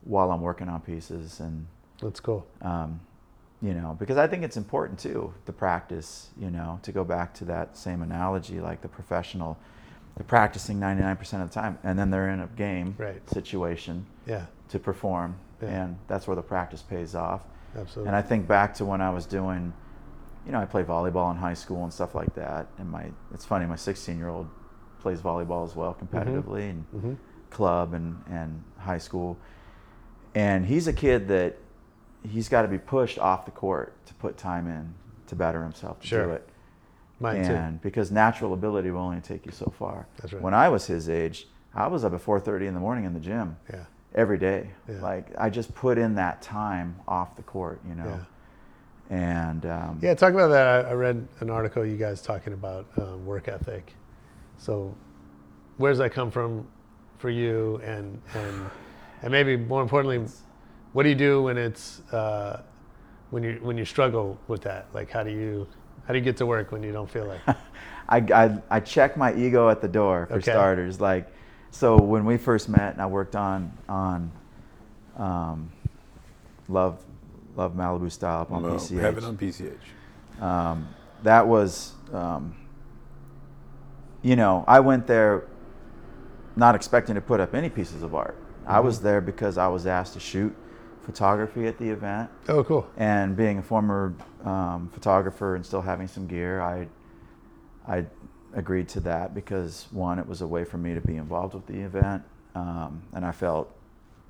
while I'm working on pieces, and That's cool. um, you know, because I think it's important too to practice. You know, to go back to that same analogy, like the professional, they're practicing 99% of the time, and then they're in a game Right. situation Yeah, to perform, Yeah. and that's where the practice pays off. absolutely. And I think back to when I was doing, you know, I played volleyball in high school and stuff like that. And my, it's funny, my 16 year old plays volleyball as well competitively and Mhm. club and, and high school. And he's a kid that he's got to be pushed off the court to put time in to better himself to do Sure. it. Mine too. and because natural ability will only take you so far. That's right. When I was his age, I was up at 4:30 in the morning in the gym Yeah, every day. Yeah. Like I just put in that time off the court, you know. yeah. And um, Yeah, talk about that. I I read an article you guys talking about um, work ethic. So, where does that come from for you? And and and maybe more importantly, what do you do when it's uh, when you when you struggle with that? Like, how do you how do you get to work when you don't feel like? I, I I check my ego at the door for Okay. starters. Like, so when we first met and I worked on on um, Love Love Malibu style up on No, PCH. Have it on PCH. um, that was, um, you know, I went there not expecting to put up any pieces of art. I Mm-hmm. was there because I was asked to shoot photography at the event. oh, cool. And being a former um, photographer and still having some gear, I, I agreed to that because one, it was a way for me to be involved with the event, um, and I felt,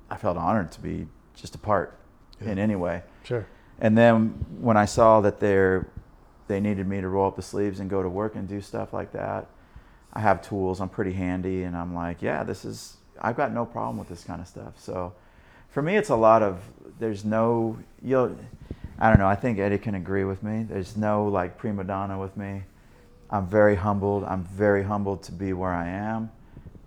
I felt honored to be just a part in any way. Sure. And then when I saw that there, they needed me to roll up the sleeves and go to work and do stuff like that, I have tools. I'm pretty handy, and I'm like, yeah, this is. I've got no problem with this kind of stuff. So, for me, it's a lot of. There's no. You'll. I don't know. I think Eddie can agree with me. There's no like prima donna with me. I'm very humbled. I'm very humbled to be where I am.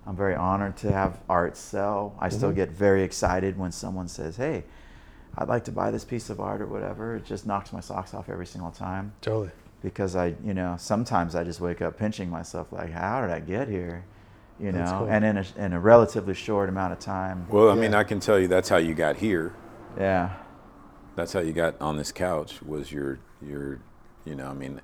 I'm very honored to have art sell. I still mm-hmm. get very excited when someone says, "Hey, I'd like to buy this piece of art or whatever." It just knocks my socks off every single time Totally. because I, you know, sometimes I just wake up pinching myself like, "How did I get here?" You That's know, cool. and in a, in a relatively short amount of time. Well, I mean, I can tell you that's how you got here. Yeah, That's how you got on this couch. Was your your, you know, I mean,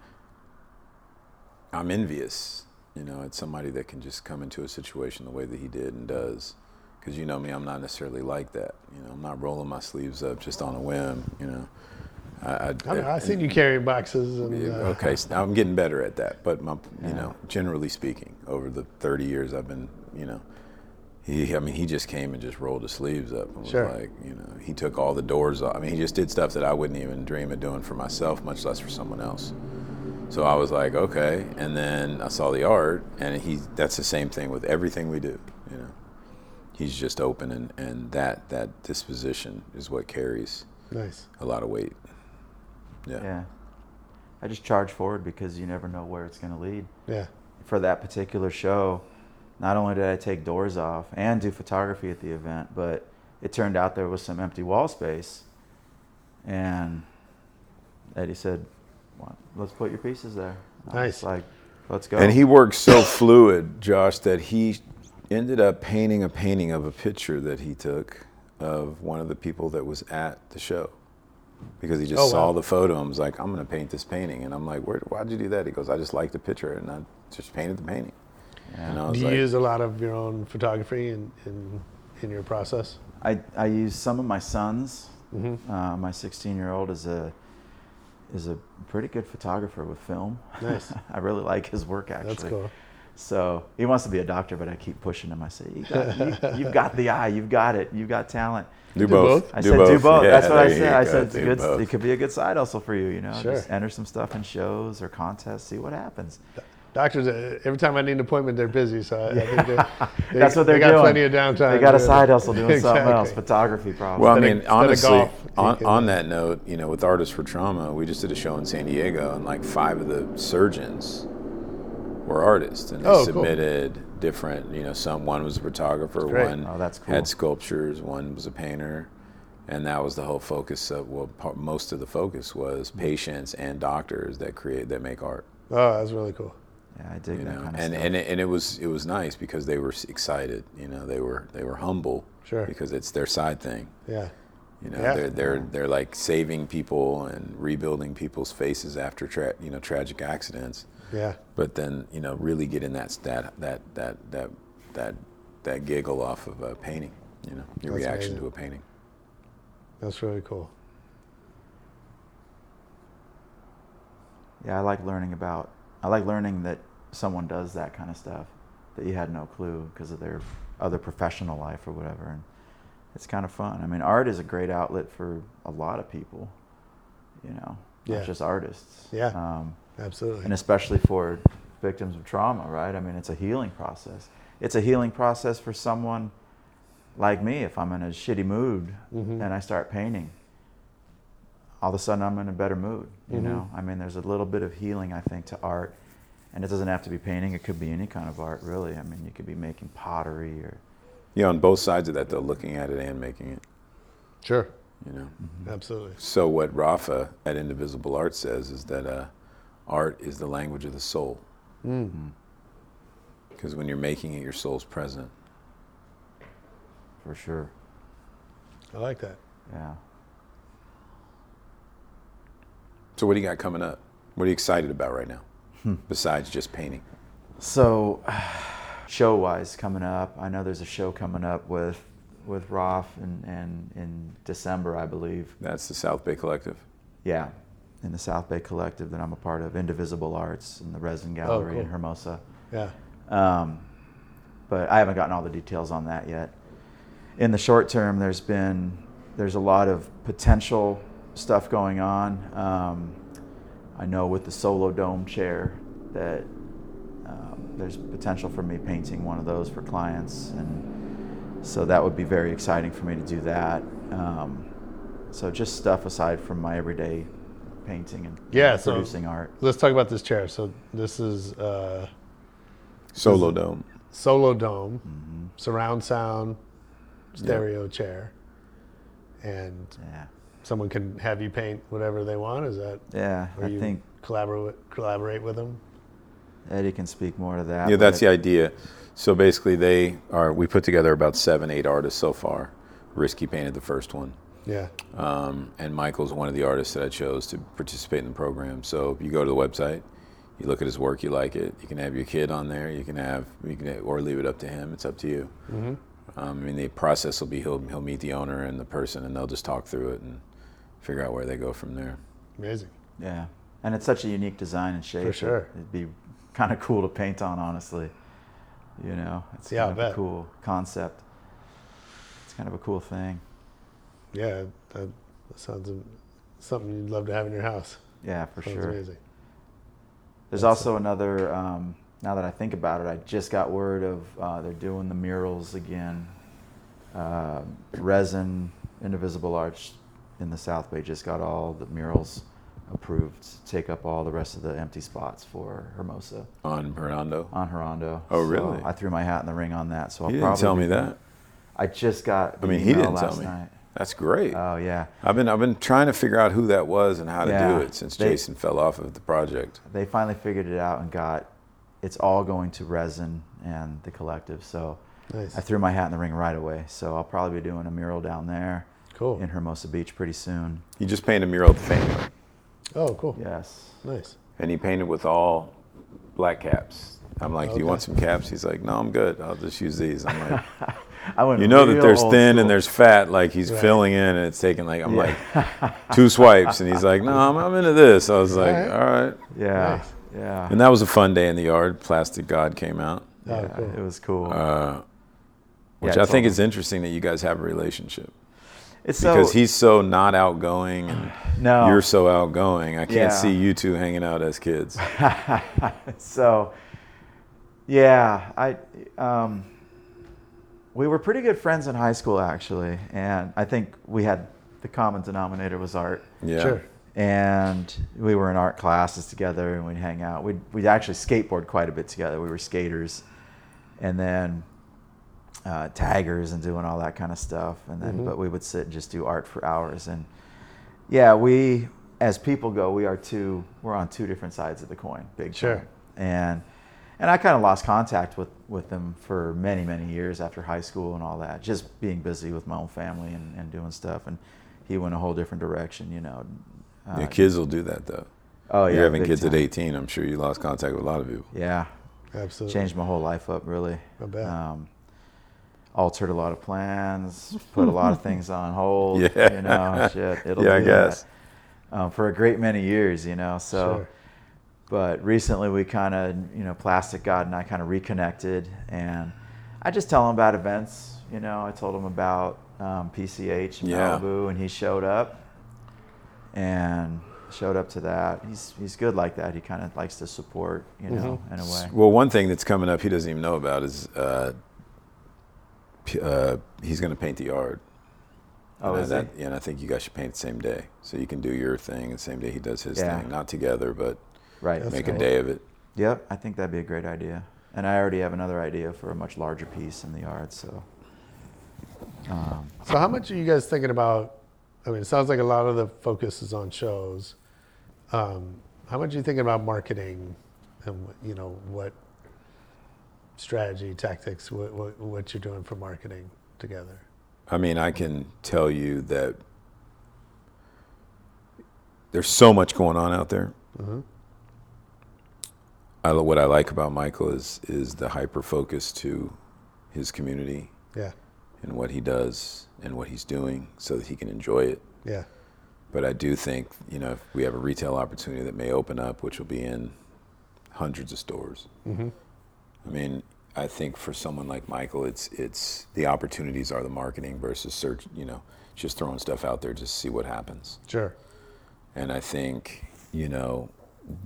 I'm envious. You know, it's somebody that can just come into a situation the way that he did and does. Because you know me, I'm not necessarily like that. You know, I'm not rolling my sleeves up just on a whim. You know, I, I, I. I've seen you carry boxes and. Uh, okay, so I'm getting better at that. But my, you know, generally speaking, over the 30 years I've been, you know, he, I mean, he just came and just rolled his sleeves up and was Sure. like, you know, he took all the doors off. I mean, he just did stuff that I wouldn't even dream of doing for myself, much less for someone else. So I was like, okay. And then I saw the art, and he, that's the same thing with everything we do, you know. He's just open, and, and that, that disposition is what carries Nice. a lot of weight. Yeah. yeah. I just charge forward because you never know where it's going to lead. Yeah. for that particular show, not only did I take doors off and do photography at the event, but it turned out there was some empty wall space. And Eddie said, well, let's put your pieces there. Nice. like, let's go. And he worked so fluid, Josh, that he ended up painting a painting of a picture that he took of one of the people that was at the show. Because he just Oh, saw wow. the photo and was like, I'm going to paint this painting. And I'm like, Where, why'd you do that? He goes, I just liked the picture and I just painted the painting. And I was Do you like, use a lot of your own photography in, in, in your process? I, I use some of my sons. Mm-hmm. Uh, my 16 year old is a is a pretty good photographer with film. Nice. I really like his work actually. That's cool. So he wants to be a doctor, but I keep pushing him. I say, you got, you, you've got the eye, you've got it, you've got talent. do, do both. both? I said, do both. Yeah, That's what I said. I said, it's good, both. it could be a good side hustle for you, you know. Sure. Just enter some stuff in shows or contests, see what happens. Doctors, uh, every time I need an appointment, they're busy. So I, I think they're, they, That's what they're they got doing. plenty of downtime. They got a side hustle doing something else, photography probably. Well, I Instead of- mean, of honestly, golf, on, on that note, you know, with Artists for Trauma, we just did a show in San Diego, and like five of the surgeons were artists, and they Oh, cool. submitted different. You know, some one was a photographer, great. one Oh, that's cool. had sculptures, one was a painter, and that was the whole focus of well, part, most of the focus was patients and doctors that create that make art. Oh, that's really cool. Yeah, I dig You that know, kind of and stuff. and it, and it was it was nice because they were excited. You know, they were they were humble. Sure. Because it's their side thing. Yeah. You know, Yeah. they're they're they're like saving people and rebuilding people's faces after tra- you know tragic accidents. Yeah. But then you know really getting that that that that that that that giggle off of a painting. You know, your That's reaction amazing. to a painting. That's really cool. yeah, I like learning about. I like learning that someone does that kind of stuff that you had no clue because of their other professional life or whatever, and it's kind of fun. I mean, art is a great outlet for a lot of people. You know, Yeah. not just artists. Yeah. Um, Absolutely. and especially for victims of trauma, right? I mean, it's a healing process. It's a healing process for someone like me. If I'm in a shitty mood Mhm. and I start painting, all of a sudden I'm in a better mood. You Mhm. know, I mean, there's a little bit of healing, I think, to art, and it doesn't have to be painting. It could be any kind of art, really. I mean, you could be making pottery or Yeah, on both sides of that though, looking at it and making it. Sure. You know. Absolutely. So what Rafa at Indivisible Art says is that uh, art is the language of the soul. Mm. Because when you're making it, your soul's present. for sure. I like that. Yeah. So what do you got coming up? What are you excited about right now? Hmm. Besides just painting. So, show wise, coming up, I know there's a show coming up with with Roth and and in December, I believe. That's the South Bay Collective. Yeah, in the South Bay Collective that I'm a part of, Indivisible Arts and the Resin Gallery in cool. Hermosa. Yeah. Um, but I haven't gotten all the details on that yet. In the short term, there's been there's a lot of potential stuff going on. Um, I know with the solo dome chair that um, there's potential for me painting one of those for clients, and so that would be very exciting for me to do that. Um, so just stuff aside from my everyday painting and Yeah, so- producing art. Let's talk about this chair. So this is uh, Solo dome. solo dome, Mm-hmm. surround sound, stereo chair, and Yeah, someone can have you paint whatever they want. Is that? yeah. Or I you think collaborate collaborate with them. Eddie can speak more to that. Yeah, that's the idea. So basically, they are. We put together about seven, eight artists so far. Risky painted the first one, Yeah. um, and Michael's one of the artists that I chose to participate in the program. So you go to the website, you look at his work, you like it. You can have your kid on there. You can have, you can, or leave it up to him. It's up to you. Um, I mean, the process will be he'll he'll meet the owner and the person, and they'll just talk through it and figure out where they go from there. Amazing. Yeah, and it's such a unique design and shape. For sure. It'd be kind of cool to paint on, honestly. You know, it's Yeah, kind of a cool concept. It's kind of a cool thing. Yeah, that, that sounds something you'd love to have in your house. Yeah, for Sounds sure. amazing. There's also another. Um, now that I think about it, I just got word of uh, they're doing the murals again. Uh, resin, Indivisible Arts in the South Bay just got all the murals approved to take up all the rest of the empty spots for Hermosa On Herondo. on Herondo. Oh, So really? I threw my hat in the ring on that. So I'll He didn't tell me that. I just got. I the mean, he didn't tell me. Night. That's great. Oh yeah, I've been I've been trying to figure out who that was and how to Yeah, do it since they- Jason fell off of the project. they finally figured it out and got. It's all going to resin and the collective. So Nice. I threw my hat in the ring right away. So I'll probably be doing a mural down there Cool. in Hermosa Beach pretty soon. He just painted a mural at the Fame, Oh, cool. Yes. Nice. and he painted with all black caps. I'm like, "Do you want some caps?" He's like, "No, I'm good. I'll just use these." I'm like, I went "You know that real there's old thin school. and there's fat. Like he's Right. filling in, and it's taking like I'm Yeah. like two swipes, and he's like, "No, I'm, I'm into this." I was like, All right. "All right." Yeah. Nice. Yeah. And that was a fun day in the yard. Plastic God came out, Oh, yeah, cool. It was cool. uh, which Yeah, I think totally. is interesting that you guys have a relationship it's because so, he's so not outgoing and no. you're so outgoing. I can't Yeah. see you two hanging out as kids. so yeah i um, we were pretty good friends in high school actually and i think we had the common denominator was art Yeah. Sure. and we were in art classes together and we'd hang out we'd, we'd actually skateboard quite a bit together we were skaters and then uh, taggers and doing all that kind of stuff and then but we would sit and just do art for hours and yeah we as people go we are two we're on two different sides of the coin big Sure. time. and and i kind of lost contact with with them for many many years after high school and all that just being busy with my own family and, and doing stuff and he went a whole different direction you know uh, Yeah, kids will do that though. oh yeah You're having big kids at 18. I'm sure you lost contact with a lot of people. yeah Absolutely. changed my whole life up really I bet. um, altered a lot of plans put a lot of things on hold Yeah. you know shit it'll Yeah, I guess. um, for a great many years you know so Sure. but recently we kind of you know plastic god and i kind of reconnected and i just tell him about events you know i told him about um, pch in Yeah. malibu and he showed up and showed up to that he's he's good like that he kind of likes to support you know in a way Well, one thing that's coming up he doesn't even know about is uh, uh, he's going to paint the yard. oh and, is that, he? and I think you guys should paint the same day, so you can do your thing the same day he does his Yeah. thing, not together, but right make cool. a day of it. Yep, I think that'd be a great idea. And I already have another idea for a much larger piece in the yard. So, um, So, how much are you guys thinking about? I mean, it sounds like a lot of the focus is on shows. Um, how much are you thinking about marketing, and you know what strategy, tactics, what, what, what you're doing for marketing together? I mean, I can tell you that there's so much going on out there. I, what I like about Michael is is the hyper focus to his community Yeah, and what he does and what he's doing, so that he can enjoy it. yeah, But I do think you know if we have a retail opportunity that may open up, which will be in hundreds of stores. Mm-hmm. I mean, I think for someone like Michael, it's it's the opportunities are the marketing versus search. You know, just throwing stuff out there just to see what happens. sure. And I think you know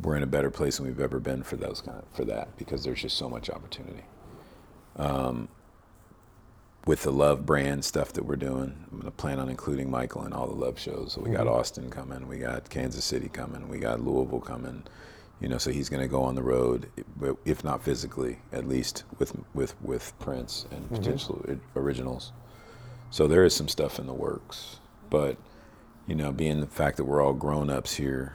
we're in a better place than we've ever been for those kind of, for that because there's just so much opportunity. Um, with the love brand stuff that we're doing, I'm gonna plan on including Michael in all the love shows. So we got Austin coming, we got Kansas City coming, we got Louisville coming. You know, so he's gonna go on the road, if not physically, at least with with with prints and mm-hmm. potential i- originals. So there is some stuff in the works, but you know, being the fact that we're all grown ups here,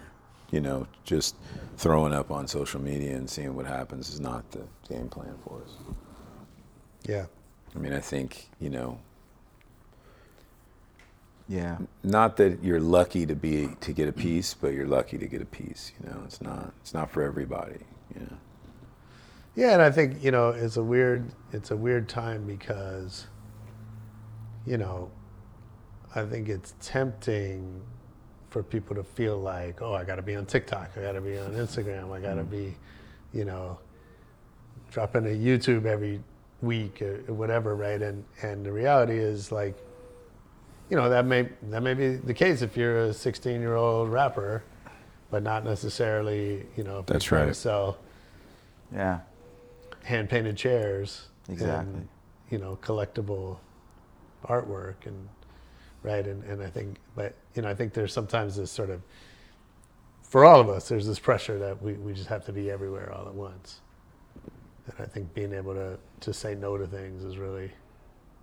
you know, just throwing up on social media and seeing what happens is not the game plan for us. Yeah. I mean, I think, you know, Yeah. not that you're lucky to be to get a piece, but you're lucky to get a piece. You know, it's not it's not for everybody. You know, Yeah, and I think you know it's a weird it's a weird time because you know I think it's tempting for people to feel like oh I got to be on TikTok, I got to be on Instagram, I got to mm-hmm. be you know dropping a YouTube every week or whatever, right? And and the reality is like you know that may that may be the case if you're a 16 year old rapper, but not necessarily you know if That's you're right. to sell Yeah. hand painted chairs. Exactly. And, you know, collectible artwork and right and, and I think but you know, I think there's sometimes this sort of for all of us, there's this pressure that we, we just have to be everywhere all at once. And I think being able to, to say no to things is really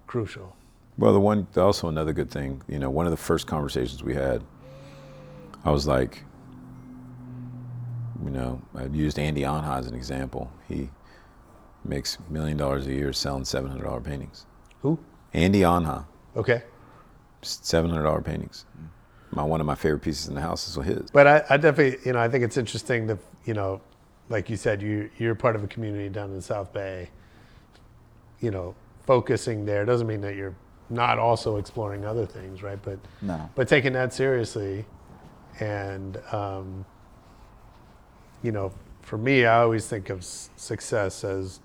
crucial. Well, the one also another good thing, you know, one of the first conversations we had, I was like, you know, I used Andy Anha as an example. He makes a million dollars a year selling seven hundred dollar paintings. Who? Andy Anha, Okay. seven hundred dollar paintings. My one of my favorite pieces in the house is his. But I, I definitely, you know, I think it's interesting that, you know, like you said, you you're part of a community down in South Bay. You know, focusing there doesn't mean that you're not also exploring other things, right? But No. but taking that seriously, and um, you know, for me, I always think of s- success as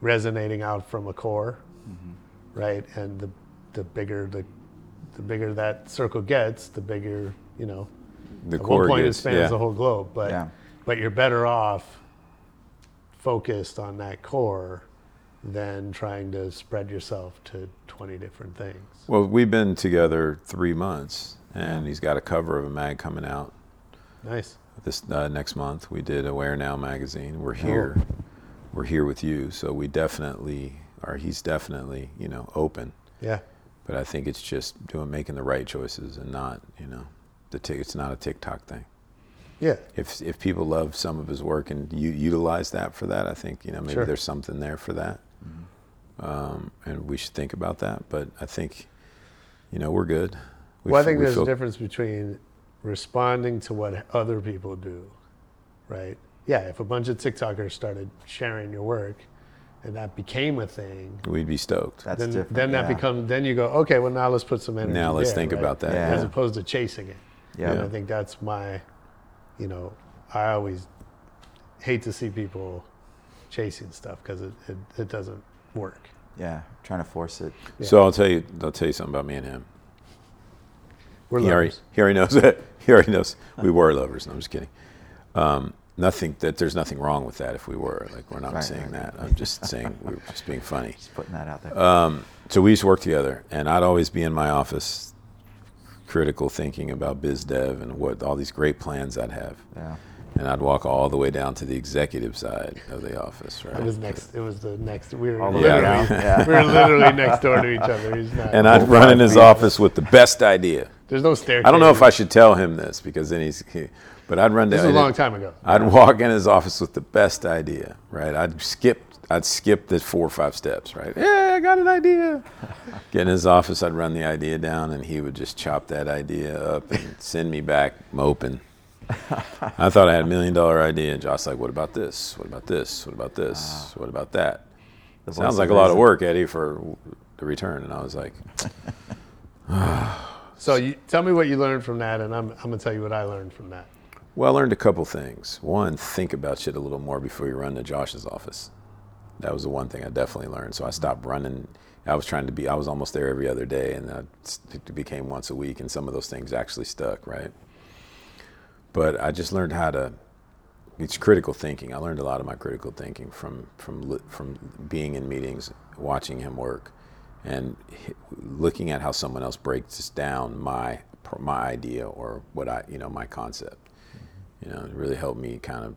resonating out from a core, right? And the the bigger the the bigger that circle gets, the bigger you know. The At core one point, gets- it spans yeah. the whole globe, but Yeah. but you're better off focused on that core than trying to spread yourself to 20 different things. Well, we've been together three months, and he's got a cover of a mag coming out Nice. this uh, next month. We did Aware Now magazine. We're here. We're here with you, so we definitely are. He's definitely, you know, open. Yeah. But I think it's just doing making the right choices and not, you know, the t- it's not a TikTok thing. Yeah. If if people love some of his work and you utilize that for that, I think you know maybe Sure. there's something there for that, um, and we should think about that. But I think, you know, we're good. We well, I f- think we there's feel- a difference between responding to what other people do, right? Yeah, if a bunch of TikTokers started sharing your work and that became a thing, We'd be stoked. That's then, different. then that yeah. becomes, then you go, okay, well, now let's put some energy Now let's there, think right? about that. Yeah. As opposed to chasing it. Yeah. And I think that's my, you know, I always hate to see people chasing stuff because it, it, it doesn't work. Yeah. Trying to force it. So I'll tell you, I'll tell you something about me and him. We're he already, lovers. he already knows that. He already knows we were lovers. No, I'm just kidding. Um, nothing that there's nothing wrong with that if we were. Like we're not Right, saying right. that. I'm just saying we we're just being funny. Just putting that out there. Um, so we used to work together, and I'd always be in my office, critical thinking about biz dev and what all these great plans I'd have. yeah. And I'd walk all the way down to the executive side of the office, right? It was next. It was the next. We were All the way literally, down, yeah. we were literally next door to each other. He's not. and I'd run in his office with the best idea. there's no staircase. I don't know if I should tell him this because then he's, he, but I'd run This down. was a long time ago. I'd walk in his office with the best idea, right? I'd skip, I'd skip the four or five steps, right? Yeah, I got an idea. Get in his office, I'd run the idea down, and he would just chop that idea up and send me back moping. I thought I had a million dollar idea, and Josh's like, "What about this? What about this? What about this? What about that?" The Sounds like a lot of work, Eddie, for the return. And I was like, So you tell me what you learned from that, and I'm, I'm gonna tell you what I learned from that. Well, I learned a couple things. One, think about shit a little more before you run to Josh's office. That was the one thing I definitely learned. So I stopped running. I was trying to be. I was almost there every other day, and that it became once a week. And some of those things actually stuck, right? But I just learned how to it's critical thinking. I learned a lot of my critical thinking from from from being in meetings, watching him work, and looking at how someone else breaks down my my idea or what I you know my concept. Mm-hmm. You know, it really helped me kind of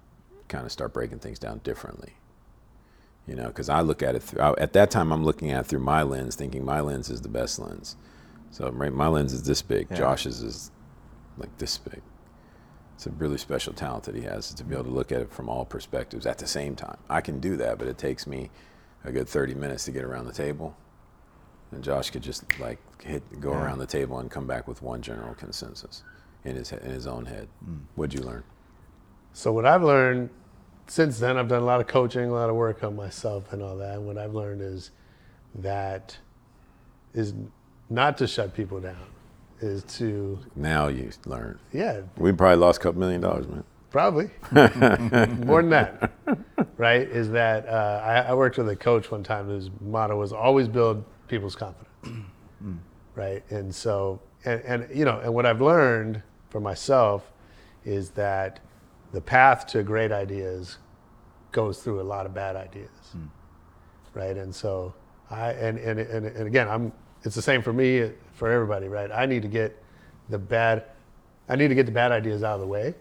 kind of start breaking things down differently. You know, because I look at it through I- at that time I'm looking at it through my lens, thinking my lens is the best lens. So right, my lens is this big. Yeah. Josh's is like this big. It's a really special talent that he has to be able to look at it from all perspectives at the same time. I can do that, but it takes me a good 30 minutes to get around the table. And Josh could just like hit, go Yeah. around the table and come back with one general consensus in his in his own head. Mm. What'd you learn? So what I've learned since then, I've done a lot of coaching, a lot of work on myself and all that. And what I've learned is that is not to shut people down, is to Now you learn. yeah, We probably lost a couple million dollars, man. probably more than that, right? Is that uh, I, I worked with a coach one time whose motto was always build people's confidence, right? And so and, and you know and what I've learned for myself is that the path to great ideas goes through a lot of bad ideas, right? And so I and, and and and again, I'm it's the same for me for everybody, right? I need to get the bad, I need to get the bad ideas out of the way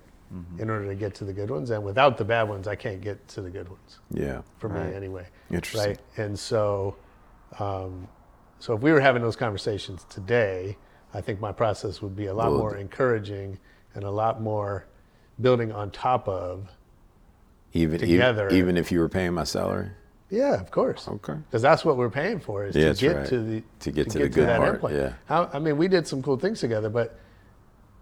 in order to get to the good ones, and without the bad ones, I can't get to the good ones Yeah. for Right. me anyway. Interesting. Right, and so, um, so if we were having those conversations today, I think my process would be a lot more encouraging and a lot more building on top of. Even Together. even even if you were paying my salary. Yeah, of course. Okay. Because that's what we're paying for is Yeah, to get right. to the To get to the good that part, yeah. How, I mean, we did some cool things together, but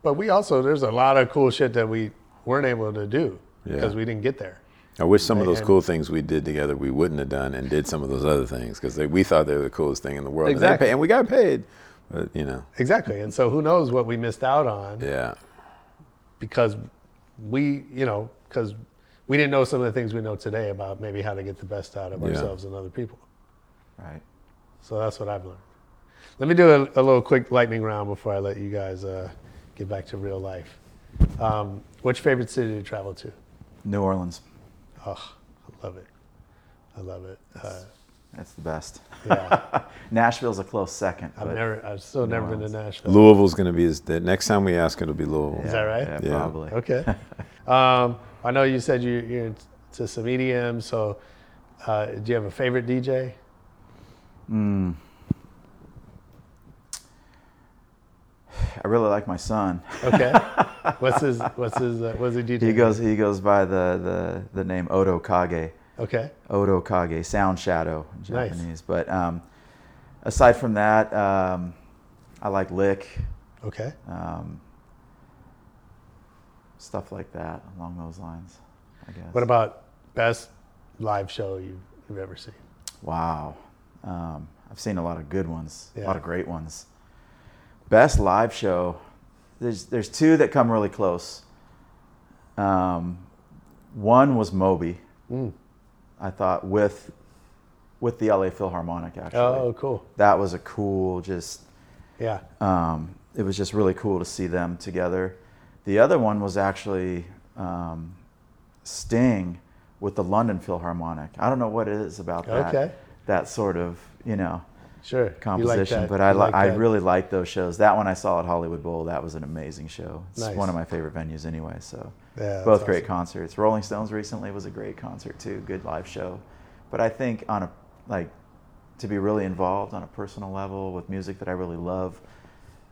but we also there's a lot of cool shit that we weren't able to do Yeah. because we didn't get there. I wish some of those cool things we did together we wouldn't have done and did some of those other things because we thought they were the coolest thing in the world. And, Exactly. pay- and we got paid, but you know, Exactly. And so who knows what we missed out on yeah, because we, you know, because we didn't know some of the things we know today about maybe how to get the best out of Yeah. ourselves and other people. Right. So that's what I've learned. Let me do a, a little quick lightning round before I let you guys uh, get back to real life. Um, what's your favorite city to travel to? New Orleans. Oh, I love it. I love it. Uh, That's the best. yeah, Nashville's a close second. I've never, I've still never been to Nashville. Louisville's going to be his, the next time we ask, it'll be Louisville. Is that right? Yeah, Yeah. probably. Okay. um, I know you said you, you're into some EDM, so uh, do you have a favorite DJ? Mm. I really like my son. Okay. what's his What's his uh, What's he DJ? He goes he goes by the, the, the name Odo Kage. Okay. Odo Kage, Sound Shadow in Nice. Japanese. But um, aside from that, um, I like Lick, Okay. um, stuff like that along those lines. I guess. What about best live show you've, you've ever seen? Wow. Um, I've seen a lot of good ones, a lot of great ones. Best live show. There's there's two that come really close. Um, one was Moby. Mm. I thought with with the LA Philharmonic actually. Oh, cool. That was a cool just Yeah. um, it was just really cool to see them together. The other one was actually um, Sting with the London Philharmonic. I don't know what it is about that. Okay. That sort of you know Sure. You like composition, but I like I really like those shows. That one I saw at Hollywood Bowl. That was an amazing show. It's Nice. one of my favorite venues anyway. So Yeah, both great awesome. concerts. Rolling Stones recently was a great concert too. Good live show. But I think on a like to be really involved on a personal level with music that I really love.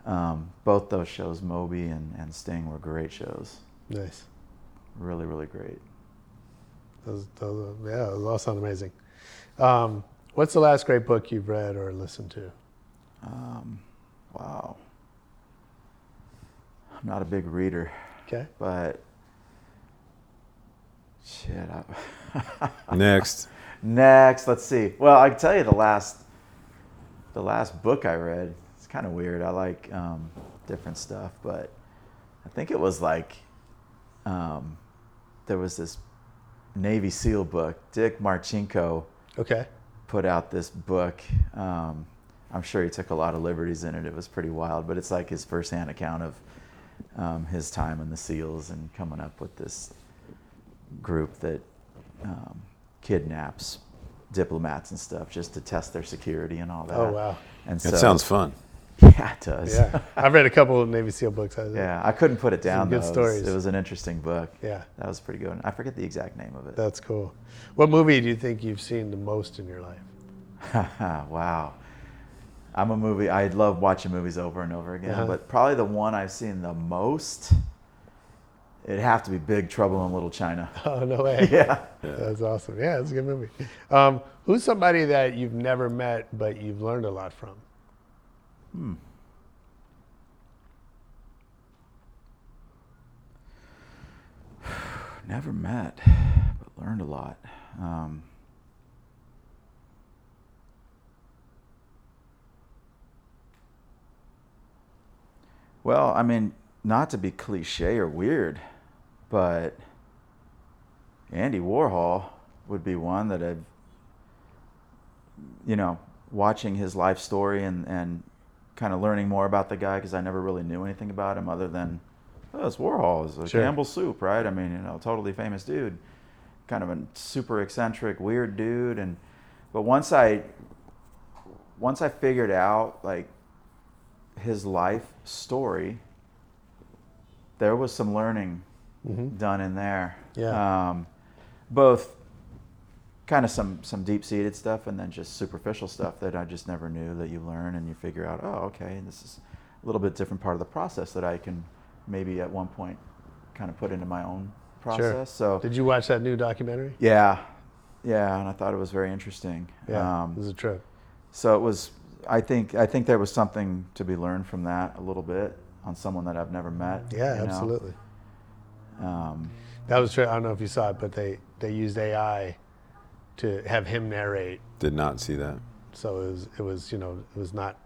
Um, both those shows, Moby and, and Sting, were great shows. Nice. Really, really great. Those, those, yeah, those all sound amazing. Um, what's the last great book you've read or listened to? Um, wow. I'm not a big reader, Okay. but shit. I, Next, Next, let's see. Well, I can tell you the last, the last book I read. It's kind of weird. I like um, different stuff, but I think it was like um, there was this Navy SEAL book. Dick Marcinko Okay. put out this book. Um, I'm sure he took a lot of liberties in it. It was pretty wild, but it's like his firsthand account of um, his time in the SEALs and coming up with this group that um, kidnaps diplomats and stuff just to test their security and all that. Oh, wow. And That so, sounds fun. Yeah, it does. Yeah, I've read a couple of Navy SEAL books. I- Yeah, I couldn't put it down. good though. It was- stories. It was an interesting book. Yeah. that was pretty good. I forget the exact name of it. That's cool. What movie do you think you've seen the most in your life? wow. I'm a movie. I love watching movies over and over again, Uh-huh. but probably the one I've seen the most. It'd have to be Big Trouble in Little China. Oh no way! Yeah. That's awesome. Yeah, it's a good movie. Um, who's somebody that you've never met but you've learned a lot from? Never met, but learned a lot. Um, well, I mean, not to be cliche or weird, but Andy Warhol would be one that I've, you know, watching his life story and, and kind of learning more about the guy because I never really knew anything about him other than, oh, it's Warhol. It's a Sure. Campbell Soup, right? I mean, you know, totally famous dude, kind of a super eccentric, weird dude. And but once I, once I figured out like his life story, there was some learning done in there. Yeah. Um, both kind of some some deep seated stuff and then just superficial stuff that I just never knew that you learn and you figure out, oh, okay, this is a little bit different part of the process that I can maybe at one point kind of put into my own process. So Did you watch that new documentary? yeah, yeah, and I thought it was very interesting. Yeah, Um, it was a trip. so it was. I think I think there was something to be learned from that a little bit on someone that I've never met. Yeah, absolutely. Um, That was true. I don't know if you saw it, but they they used AI to have him narrate. Did not see that. So it was it was you know it was not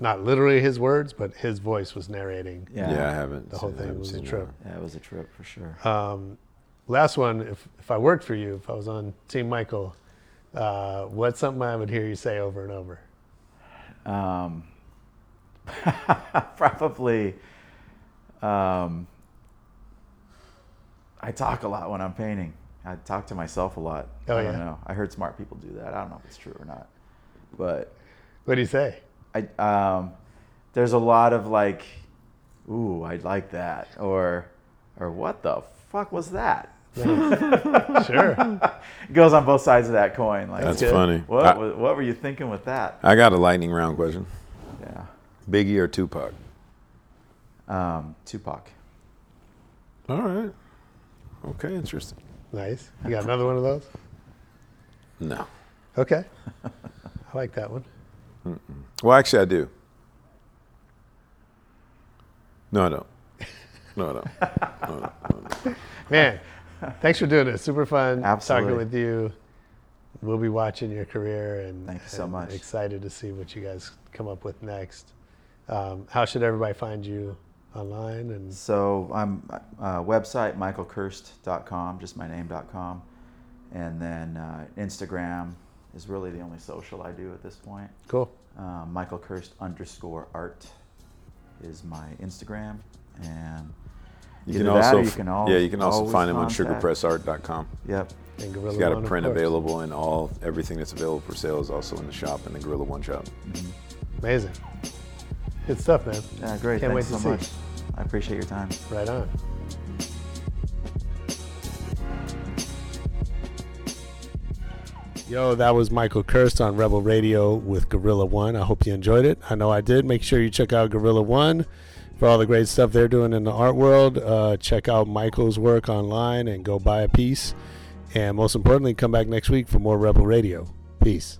not literally his words, but his voice was narrating. yeah, Yeah, I haven't. The whole seen- thing haven't was a trip. that. yeah, it was a trip for sure. Um, last one, if if I worked for you, if I was on Team Michael, uh, what's something I would hear you say over and over? Um, probably. Um, I talk a lot when I'm painting. I talk to myself a lot. Oh, I don't yeah? know. I heard smart people do that. I don't know if it's true or not, but What do you say? I um, there's a lot of like, ooh, I like that, or or what the fuck was that? Sure. It goes on both sides of that coin. Like, That's good. funny. what I, what were you thinking with that? I got a lightning round question. Yeah, Biggie or Tupac? um, Tupac. All right. Okay, interesting. Nice. You got another one of those? No. Okay. I like that one. Well, actually, I do. No, I don't. No, I don't. No, I don't. No, Man, thanks for doing it. Super fun Absolutely. talking with you. We'll be watching your career and Thank you so much. Excited to see what you guys come up with next. Um, how should everybody find you online? And So I'm uh, website michaelkirst.com, just my name.com, and then uh, Instagram is really the only social I do at this point. cool. Um, Michael Kirst underscore art is my Instagram, and You can also, you can al- yeah, you can also always find him on sugarpressart.com. yep, And Gorilla He's got One, a print available, and all everything that's available for sale is also in the shop in the Gorilla One shop. Amazing. Good stuff, man. yeah, great. Can't Thanks wait to so see. much. I appreciate your time. Right on. Yo, that was Michael Kirst on Rebel Radio with Gorilla One. I hope you enjoyed it. I know I did. Make sure you check out Gorilla One for all the great stuff they're doing in the art world. Uh, check out Michael's work online and go buy a piece. And most importantly, come back next week for more Rebel Radio. Peace.